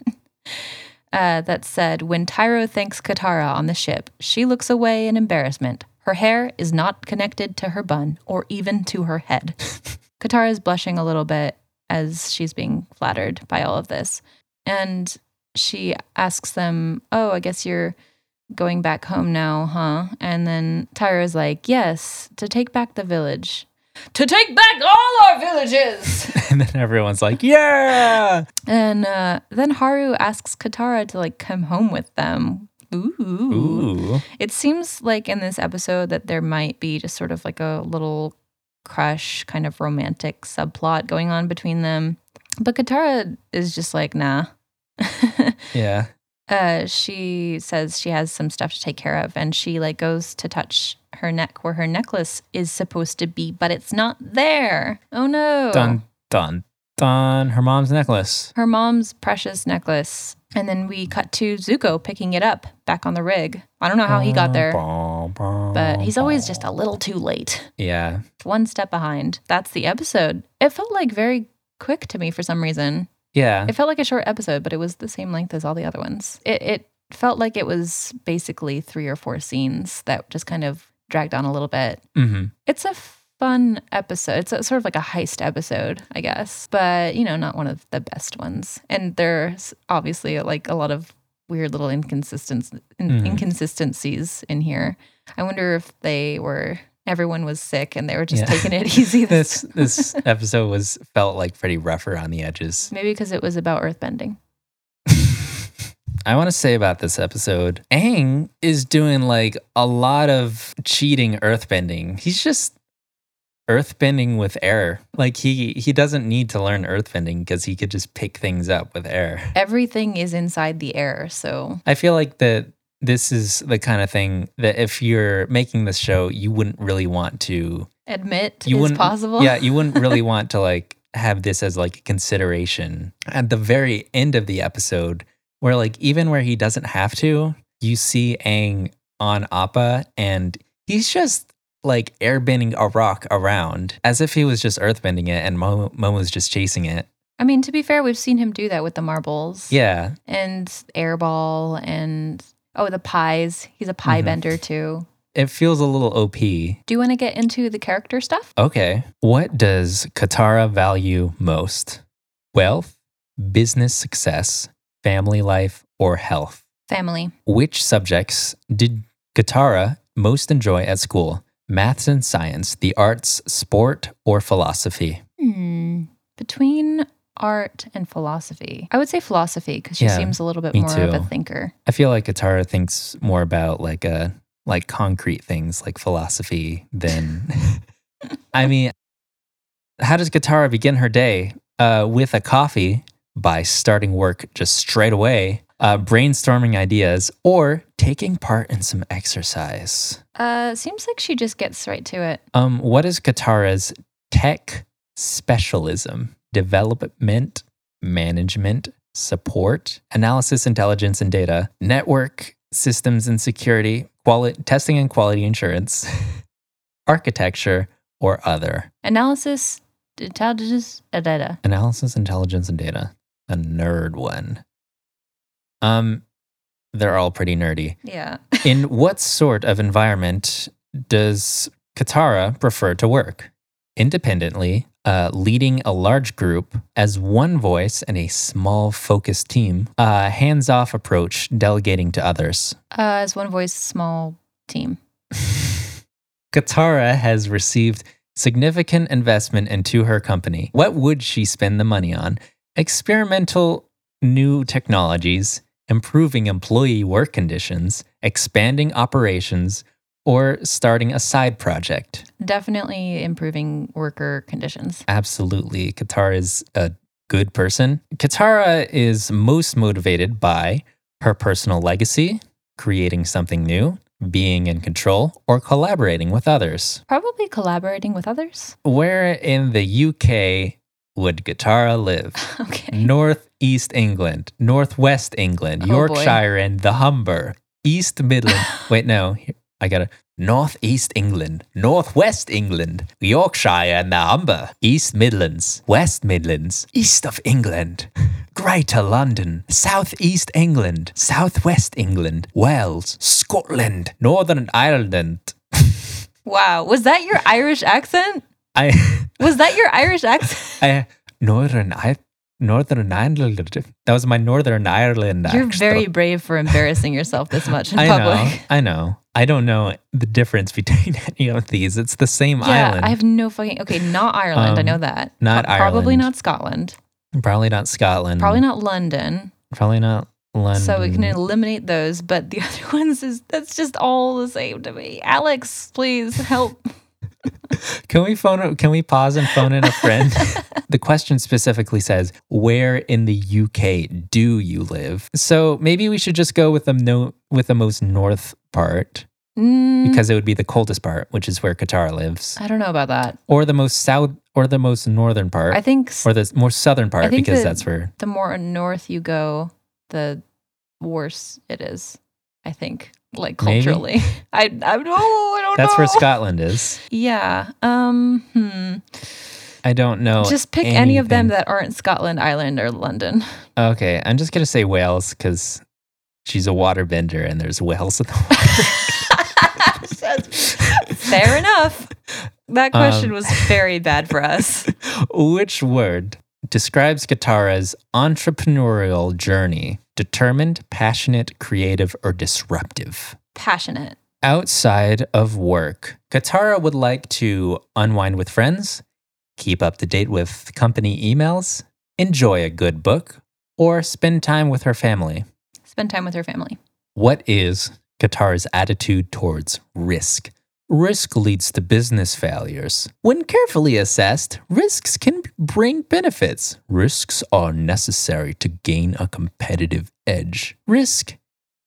uh, that said when Tyro thanks Katara on the ship, she looks away in embarrassment. Her hair is not connected to her bun or even to her head. Katara is blushing a little bit as she's being flattered by all of this. And she asks them, Oh, I guess you're going back home now, huh? And then Tyro's like, Yes, to take back the village. To take back all our villages! and then everyone's like, yeah. And uh, then Haru asks Katara to like come home with them. Ooh. Ooh. It seems like in this episode that there might be just sort of like a little crush, kind of romantic subplot going on between them. But Katara is just like, nah. Yeah. uh, she says she has some stuff to take care of, and she like goes to touch her neck where her necklace is supposed to be, but it's not there. Oh no! Dun, dun, dun. Her mom's necklace. her mom's precious necklace. And then we cut to Zuko picking it up back on the rig. I don't know how he got there, but he's always just a little too late. Yeah. One step behind. That's the episode. It felt like very quick to me for some reason. Yeah. It felt like a short episode, but it was the same length as all the other ones. It, it felt like it was basically three or four scenes that just kind of dragged on a little bit. hmm It's a fun episode. It's a, sort of like a heist episode, I guess, but you know, not one of the best ones. And there's obviously like a lot of weird little inconsistencies in, Mhm. inconsistencies in here. I wonder if they were everyone was sick and they were just Yeah. taking it easy. This this episode was felt like pretty rougher on the edges. maybe because it was about earthbending. I want to say about this episode, Aang is doing like a lot of cheating earthbending. He's just earthbending with air. Like he he doesn't need to learn earthbending because he could just pick things up with air. Everything is inside the air, so I feel like that this is the kind of thing that if you're making this show, you wouldn't really want to. Admit You is wouldn't. possible. Yeah, you wouldn't really want to like have this as like a consideration at the very end of the episode, where like even where he doesn't have to, you see Aang on Appa, and he's just like airbending a rock around as if he was just earthbending it, and Mo- Momo's just chasing it. I mean, to be fair, we've seen him do that with the marbles. Yeah, And airball and oh, the pies. He's a pie Mhm. bender too. it feels a little OP. Do you want to get into the character stuff? Okay. What does Katara value most? Wealth, business success, family life, or health? Family. Which subjects did Katara most enjoy at school? Maths and science, the arts, sport, or philosophy? Hmm. Between art and philosophy, I would say philosophy because she Yeah, seems a little bit more of a thinker. I feel like Katara thinks more about like uh like concrete things like philosophy than I mean how does Katara begin her day? Uh with a coffee by starting work just straight away, uh brainstorming ideas or taking part in some exercise. Uh, seems like she just gets right to it. Um what is Katara's tech specialism? Development, management, support, analysis, intelligence, and data, network, systems and security, quality, testing and quality insurance, architecture, or other. Analysis, intelligence, da, da, da. Analysis, intelligence, and data. A nerd one. Um, they're all pretty nerdy. Yeah. In what sort of environment does Katara prefer to work? Independently, uh, leading a large group as one voice and a small focused team, a hands off approach, delegating to others. Uh, as one voice, small team. Katara has received significant investment into her company. What would she spend the money on? Experimental new technologies, improving employee work conditions, expanding operations, or starting a side project. Definitely improving worker conditions. Absolutely. Katara is a good person. Katara is most motivated by her personal legacy, creating something new, being in control, or collaborating with others. Probably collaborating with others. Where in the UK would Katara live? Okay. Northeast England, Northwest England, Oh, boy. Yorkshire and the Humber, East Midland. Wait, no, I got it. Northeast England, Northwest England, Yorkshire and the Humber, East Midlands, West Midlands, East of England, Greater London, Southeast England, Southwest England, Wales, Scotland, Northern Ireland. Wow. Was that your Irish accent? I, Was that your Irish accent? I, Northern I, Northern Ireland. That was my Northern Ireland. You're accent. very brave for embarrassing yourself this much in I public. know. I know. I don't know the difference between any of these. It's the same Yeah, island. I have no fucking. Okay, not Ireland. I Um, know that. not Pro- Probably not Scotland. Probably not Scotland. Probably not London. Probably not London. So we can eliminate those. But the other ones is that's just all the same to me. Alex, please help. Can we phone? Can we pause and phone in a friend? the question specifically says, "Where in the UK do you live?" So maybe we should just go with the no with the most north part Mm, because it would be the coldest part, which is where Katara lives, I don't know about that. or the most south or the most northern part, I think or the more southern part because that- that's where the more north you go, the worse it is. I think, like Maybe. culturally. I I don't know. I don't that's know. where Scotland is. Yeah. Um. Hmm. I don't know. Just pick any of them that aren't Scotland, Ireland, or London. Okay, I'm just gonna say Wales because she's a waterbender and there's whales in the water. Fair enough. That question Um, was very bad for us. Which word describes Katara's entrepreneurial journey? Determined, passionate, creative, or disruptive? Passionate. Outside of work, Katara would like to unwind with friends, keep up to date with company emails, enjoy a good book, or spend time with her family. Spend time with her family. What is Katara's attitude towards risk? Risk leads to business failures. When carefully assessed, risks can bring benefits. Risks are necessary to gain a competitive edge. Risk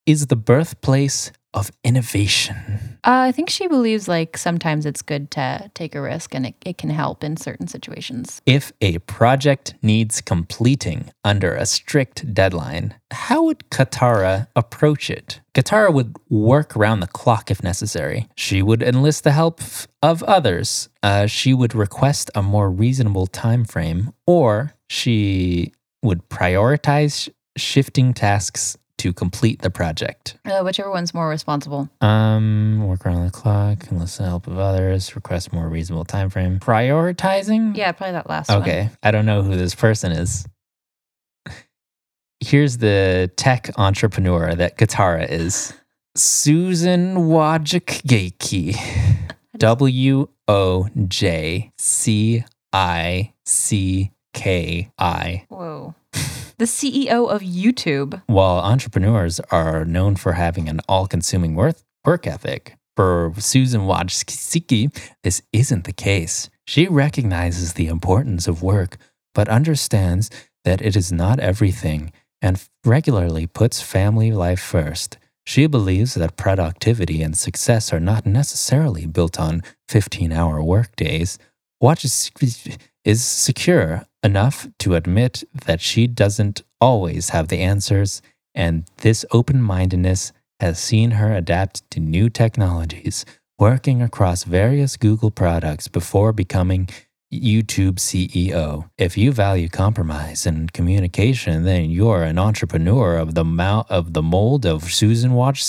is the birthplace of innovation. Uh, I think she believes like sometimes it's good to take a risk and it, it can help in certain situations. If a project needs completing under a strict deadline, how would Katara approach it? Katara would work around the clock if necessary. She would enlist the help of others. Uh, she would request a more reasonable time frame, or she would prioritize shifting tasks to complete the project. Uh, whichever one's more responsible. Um, work around the clock, enlist the help of others, request more reasonable time frame. Prioritizing? Yeah, probably that last one. Okay. I don't know who this person is. Here's the tech entrepreneur that Katara is. Susan Wojcicki. W O J C I C K I. Whoa. The CEO of YouTube. While entrepreneurs are known for having an all consuming work, ethic, for Susan Wojcicki, this isn't the case. She recognizes the importance of work, but understands that it is not everything and regularly puts family life first. She believes that productivity and success are not necessarily built on 15 hour workdays. Watch is, secure enough to admit that she doesn't always have the answers, and this open mindedness has seen her adapt to new technologies, working across various Google products before becoming YouTube CEO. If you value compromise and communication, then you're an entrepreneur of the of the mold of Susan Watch.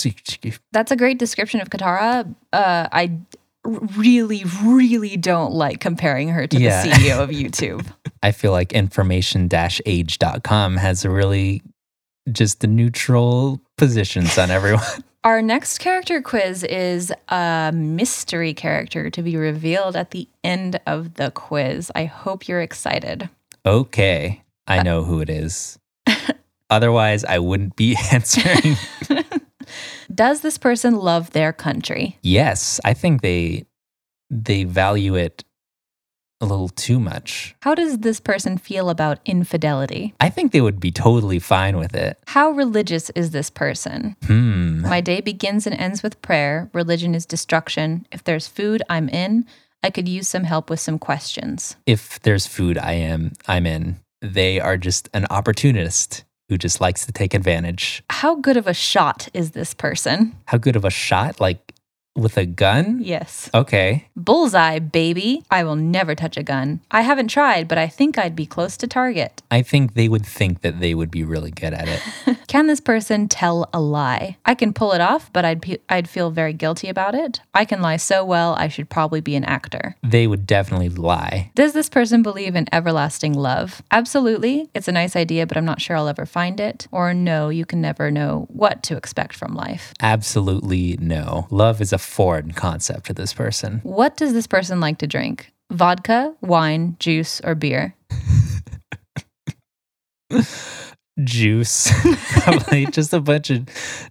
That's a great description of Katara. Uh, I really, really don't like comparing her to Yeah. the CEO of YouTube. I feel like information-age.com has a really just the neutral positions on everyone. Our next character quiz is a mystery character to be revealed at the end of the quiz. I hope you're excited. okay, I uh, know who it is. Otherwise, I wouldn't be answering. Does this person love their country? yes, I think they they value it a little too much. How does this person feel about infidelity? I think they would be totally fine with it. How religious is this person? Hmm. My day begins and ends with prayer. Religion is destruction. If there's food, I'm in. I could use some help with some questions. If there's food, I am I'm in. They are just an opportunist who just likes to take advantage. How good of a shot is this person? How good of a shot? Like with a gun? Yes. Okay. Bullseye, baby. I will never touch a gun. I haven't tried, but I think I'd be close to target. I think they would think that they would be really good at it. Can this person tell a lie? I can pull it off, but I'd pe- I'd feel very guilty about it. I can lie so well, I should probably be an actor. they would definitely lie. Does this person believe in everlasting love? Absolutely. It's a nice idea, but I'm not sure I'll ever find it. Or no, you can never know what to expect from life. Absolutely no. Love is a foreign concept to this person. What does this person like to drink? Vodka, wine, juice, or beer? Juice. Probably just a bunch of,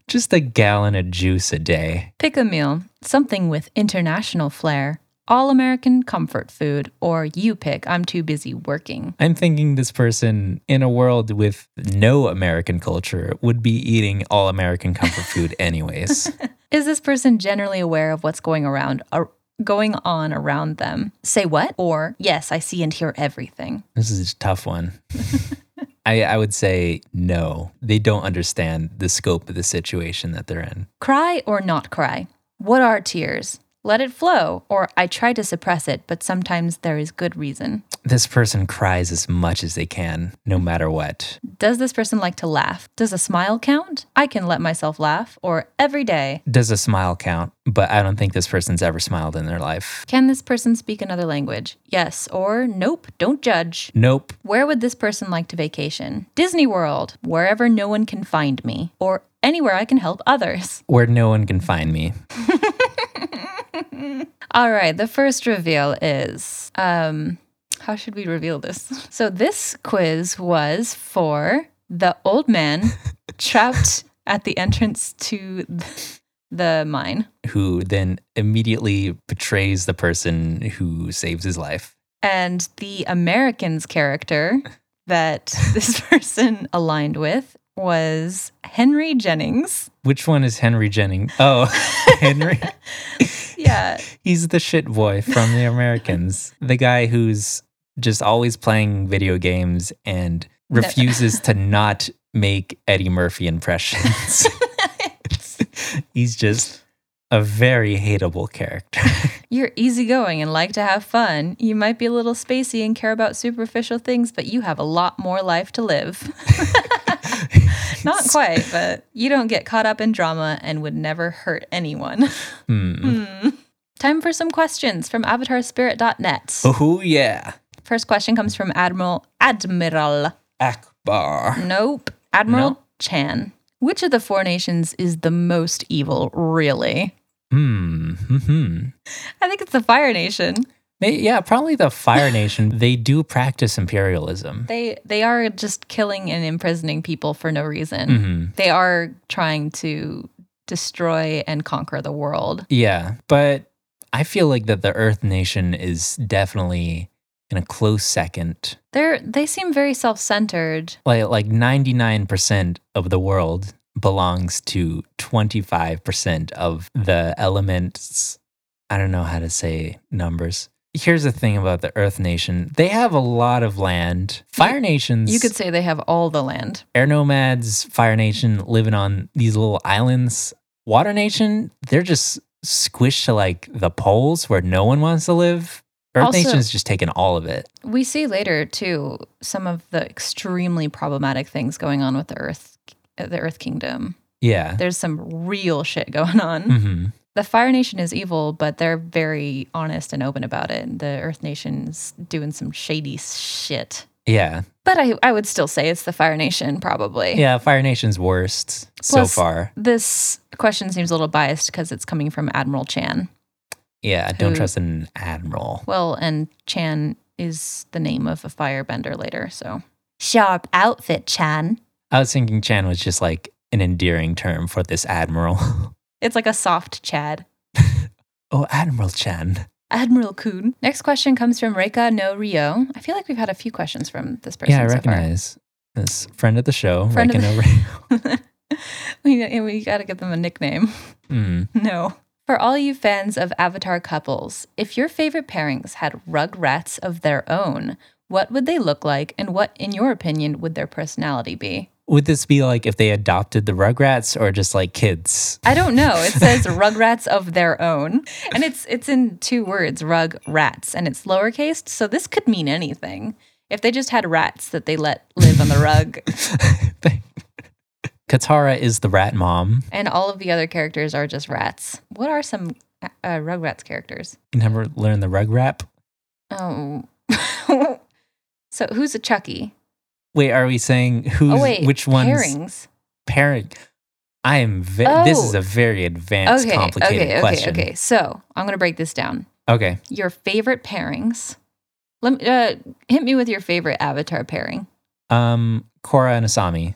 just a gallon of juice a day. Pick a meal, something with international flair, all American comfort food, or you pick, I'm too busy working. I'm thinking this person in a world with no American culture would be eating all American comfort food anyways. Is this person generally aware of what's going around ar- going on around them? Say what? Or yes, I see and hear everything. This is a tough one. I, I would say no. They don't understand the scope of the situation that they're in. Cry or not cry? What are tears? Let it flow, or I try to suppress it, but sometimes there is good reason. This person cries as much as they can, no matter what. Does this person like to laugh? Does a smile count? I can let myself laugh, or every day. Does a smile count? But I don't think this person's ever smiled in their life. Can this person speak another language? Yes, or nope, don't judge. Nope. Where would this person like to vacation? Disney World, wherever no one can find me, or anywhere I can help others. Where no one can find me. All right, the first reveal is um how should we reveal this? So this quiz was for the old man trapped at the entrance to the mine. Who then immediately betrays the person who saves his life. And the American's character that this person aligned with was Henry Jennings. Which one is Henry Jennings? Oh, Henry. Yeah. He's the shit boy from the Americans. the guy who's just always playing video games and refuses to not make Eddie Murphy impressions. He's just a very hateable character. You're easygoing and like to have fun. You might be a little spacey and care about superficial things, but you have a lot more life to live. Not quite, but you don't get caught up in drama and would never hurt anyone. Hmm. Hmm. Time for some questions from avatarspirit.net. Oh yeah. First question comes from Admiral Admiral. Ackbar. Nope. Admiral No? Chan. Which of the four nations is the most evil, really? Hmm. hmm I think it's the Fire Nation. Yeah, probably the Fire Nation. They do practice imperialism. They they are just killing and imprisoning people for no reason. hmm They are trying to destroy and conquer the world. Yeah, but I feel like that the Earth Nation is definitely in a close second. They're they seem very self-centered. Like like 99% of the world belongs to 25% of the elements. I don't know how to say numbers. Here's the thing about the Earth Nation. They have a lot of land. Fire Nations You could say they have all the land. Air Nomads, Fire Nation living on these little islands. Water Nation, they're just squished to like the poles where no one wants to live. Earth Also- Nation's just taken all of it. We see later too some of the extremely problematic things going on with the Earth the Earth Kingdom. Yeah. There's some real shit going on. hmm The Fire Nation is evil, but they're very honest and open about it. The Earth Nation's doing some shady shit. Yeah. But I, I would still say it's the Fire Nation, probably. Yeah. Fire Nation's worst so far. This question seems a little biased because it's coming from Admiral Chan. Yeah. I don't who- trust an admiral. Well, and Chan is the name of a firebender later, so. Sharp outfit, Chan. I was thinking Chan was just like an endearing term for this admiral. It's like a soft Chad. oh, Admiral Chan. Admiral Kun. Next question comes from Reika no Rio. I feel like we've had a few questions from this person. Yeah, I so recognize this friend of the show. Friend of Reckon the- over. we, we got to give them a nickname. Mm. No. For all you fans of Avatar couples, if your favorite pairings had rugrats of their own, what would they look like and what, in your opinion, would their personality be? Would this be like if they adopted the Rugrats or just like kids? I don't know. It says rugrats of their own. And it's it's in two words, rug rats, and it's lowercase, so this could mean anything. If they just had rats that they let live on the rug, Katara is the rat mom. and all of the other characters are just rats. What are some uh, Rugrats characters? You never learn the rug rap? Oh. so who's a Chucky? Wait, are we saying who's Oh wait, which one's pairings? parent? I am. Ve- This is Oh. a very advanced, Okay, complicated okay, okay, question. okay. So I'm gonna break this down. Okay. Your favorite pairings. Let me uh, hit me with your favorite Avatar pairing. Um, Korra and Asami.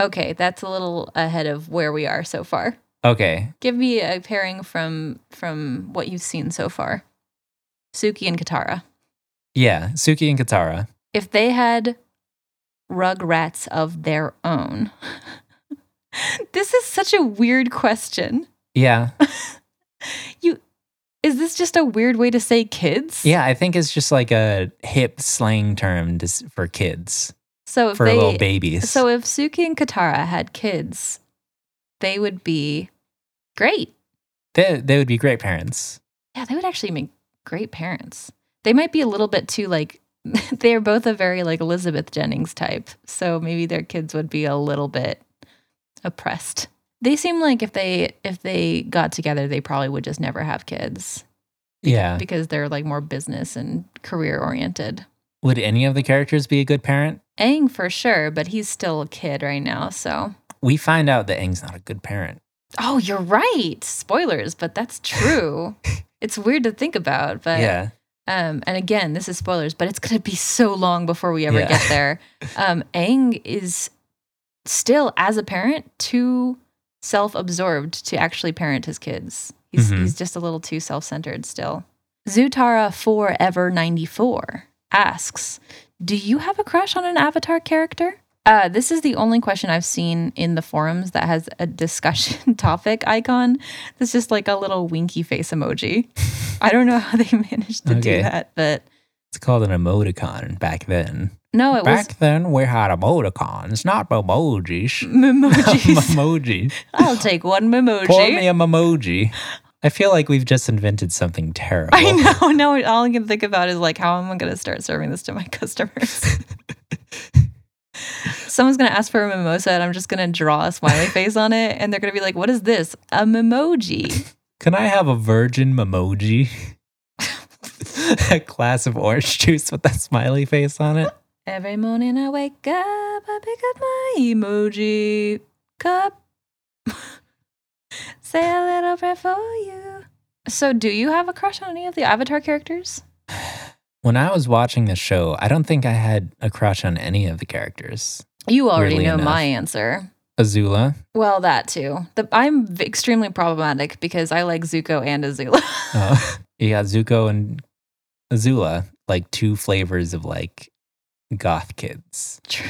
Okay, that's a little ahead of where we are so far. Okay. Give me a pairing from from what you've seen so far. Suki and Katara. Yeah, Suki and Katara. If they had rugrats of their own. this is such a weird question. Yeah. You is this just a weird way to say kids? Yeah, I think it's just like a hip slang term to, for kids, So if for they little babies. So if Suki and Katara had kids, they would be great. they, they would be great parents. Yeah, they would actually make great parents. They might be a little bit too like they're both a very like Elizabeth Jennings type. So maybe their kids would be a little bit oppressed. They seem like if they if they got together, they probably would just never have kids Yeah. because they're like more business and career oriented. Would any of the characters be a good parent? Aang for sure, but he's still a kid right now, so We find out that Aang's not a good parent. Oh, you're right. Spoilers, but that's true. it's weird to think about, but yeah. um and again, this is spoilers, but it's going to be so long before we ever Yeah. get there. Um Aang is still as a parent too self-absorbed to actually parent his kids. He's Mhm. he's just a little too self-centered still. Zutara Forever 94 asks, "Do you have a crush on an Avatar character?" Uh, this is the only question I've seen in the forums that has a discussion topic icon. That's just like a little winky face emoji. I don't know how they managed to Okay. do that, but It's called an emoticon back then. no, it was back then, we had emoticons, not emojis. memojis. Emoji. I'll take one Pour me a emoji. I feel like we've just invented something terrible. I know. Now all I can think about is like, how am I going to start serving this to my customers? Someone's going to ask for a mimosa, and I'm just going to draw a smiley face on it, and they're going to be like, "What is this? A memoji?" Can I have a virgin memoji? a glass of orange juice with that smiley face on it. Every morning I wake up, I pick up my emoji cup. Say a little prayer for you. So, do you have a crush on any of the Avatar characters? When I was watching the show, I don't think I had a crush on any of the characters. You already know enough. my answer. Azula. Well, that too. The, I'm extremely problematic because I like Zuko and Azula. Uh, you got Zuko and Azula, like two flavors of like goth kids. True.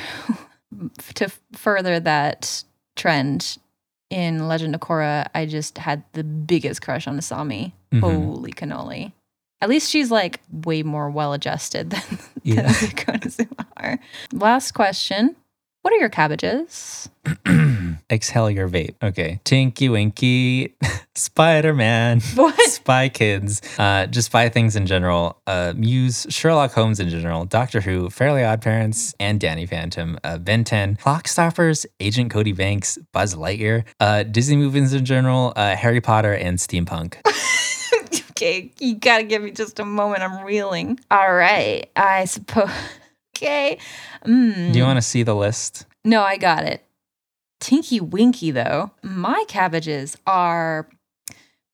to further that trend in Legend of Korra, I just had the biggest crush on Asami. Mhm. Holy cannoli. At least she's like way more well adjusted than, than Yeah. And Azula are. Last question. What are your cabbages? Exhale your vape. Okay. Tinky Winky, Spider Man, Spy Kids, uh, just spy things in general. Uh, Muse, Sherlock Holmes in general, Doctor Who, Fairly Odd Parents, and Danny Phantom, uh, Ben 10, Clockstoppers, Agent Cody Banks, Buzz Lightyear, uh, Disney movies in general, uh, Harry Potter, and steampunk. okay, you gotta give me just a moment. I'm reeling. All right. I suppose. Okay. Mm. Do you want to see the list? No, I got it. Tinky Winky, though. My cabbages are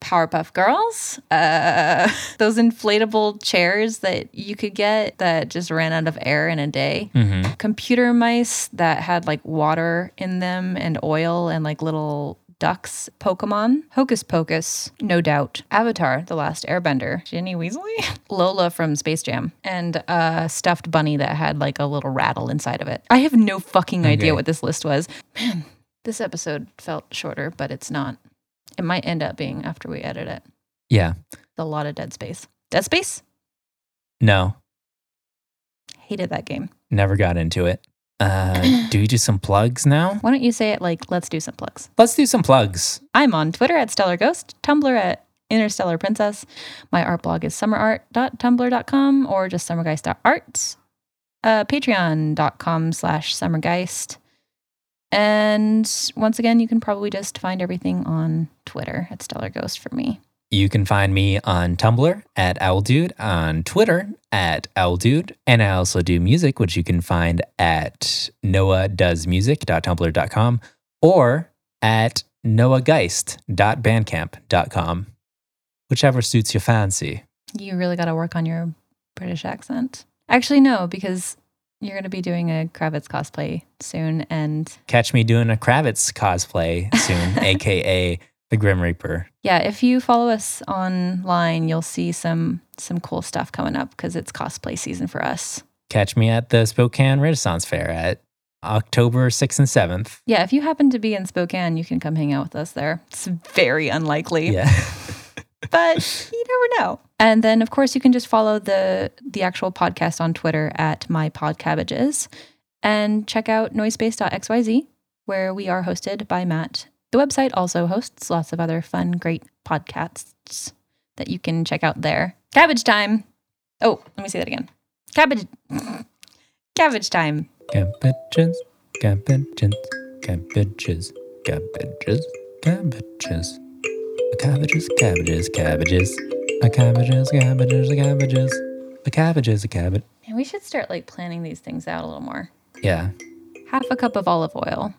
Powerpuff Girls, uh, those inflatable chairs that you could get that just ran out of air in a day. Mm-hmm. Computer mice that had like water in them and oil and like little ducks. Pokemon, Hocus Pocus, no doubt. Avatar, The Last Airbender, Ginny Weasley, Lola from Space Jam, and a stuffed bunny that had like a little rattle inside of it. I have no fucking Okay. idea what this list was. Man, this episode felt shorter, but it's not. It might end up being after we edit it. Yeah. A lot of dead space. Dead space? No, Hated that game. never got into it. Uh, do we do some plugs now? Why don't you say it like, let's do some plugs? Let's do some plugs. I'm on Twitter at Stellar Ghost, Tumblr at Interstellar Princess. My art blog is summerart.tumblr.com or just summergeist.art. Uh, Patreon.com slash summergeist. And once again, you can probably just find everything on Twitter at Stellar Ghost for me. You can find me on Tumblr at OwlDude, on Twitter at OwlDude, and I also do music, which you can find at noahdoesmusic.tumblr.com or at noahgeist.bandcamp.com, whichever suits your fancy. You really got to work on your British accent. Actually, no, because you're going to be doing a Kravitz cosplay soon. And Catch me doing a Kravitz cosplay soon, aka the Grim Reaper. Yeah, if you follow us online, you'll see some some cool stuff coming up because it's cosplay season for us. Catch me at the Spokane Renaissance Fair at October 6th and 7th. Yeah, if you happen to be in Spokane, you can come hang out with us there. It's very unlikely, Yeah. but you never know. And then, of course, you can just follow the the actual podcast on Twitter at my podcabbages, and check out noisepace.xyz, where we are hosted by Matt. The website also hosts lots of other fun, great podcasts that you can check out there. Cabbage time. Oh, let me say that again. Cabbage. Cabbage time. Cabbages, cabbages, cabbages, cabbages, cabbages. Cabbages, cabbages, cabbages. A cabbages, cabbages, cabbages. A cabbages, a cabbage. And we should start like planning these things out a little more. Yeah. half a cup of olive oil,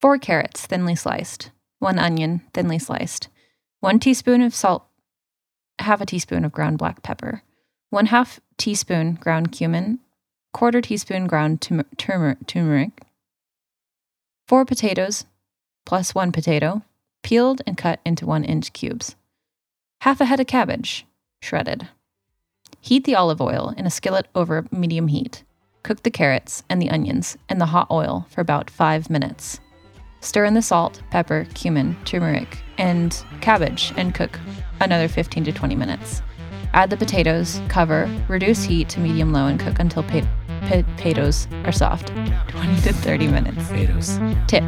four carrots thinly sliced, one onion thinly sliced, one teaspoon of salt, half a teaspoon of ground black pepper, one half teaspoon ground cumin, quarter teaspoon ground tum- turmer- turmeric, four potatoes plus one potato, peeled and cut into one inch cubes, half a head of cabbage, shredded. Heat the olive oil in a skillet over medium heat. Cook the carrots and the onions in the hot oil for about five minutes. Stir in the salt, pepper, cumin, turmeric, and cabbage and cook another 15 to 20 minutes. Add the potatoes, cover, reduce heat to medium low, and cook until pa- potatoes are soft. 20 to 30 minutes. Potatoes. Tip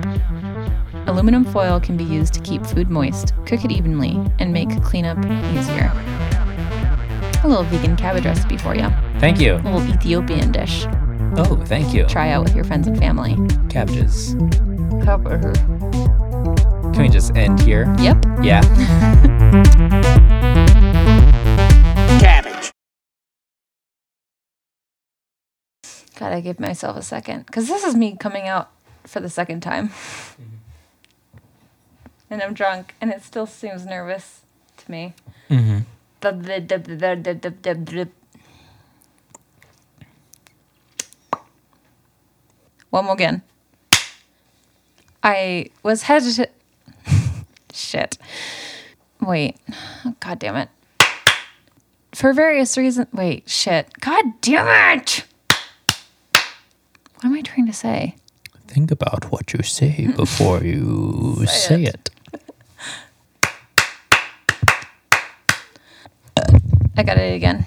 Aluminum foil can be used to keep food moist, cook it evenly, and make cleanup easier. A little vegan cabbage recipe for you. Thank you. A little Ethiopian dish. Oh, thank you. Try out with your friends and family. Cabbages. Cabbage. Can we just end here? Yep. Yeah. Cabbage. Gotta give myself a second. Because this is me coming out for the second time. And I'm drunk, and it still seems nervous to me. Mm-hmm. One more again. I was hesitant. Shit. Wait. God damn it. For various reasons. Wait, shit. God damn it. What am I trying to say? Think about what you say before you say it. I got it again.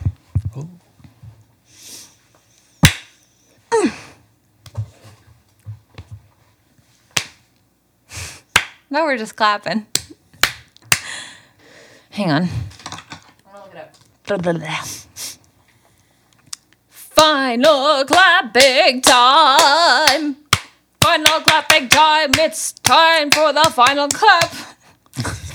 Oh. Now we're just clapping. Hang on. Final clapping time. Final clapping time. It's time for the final clap.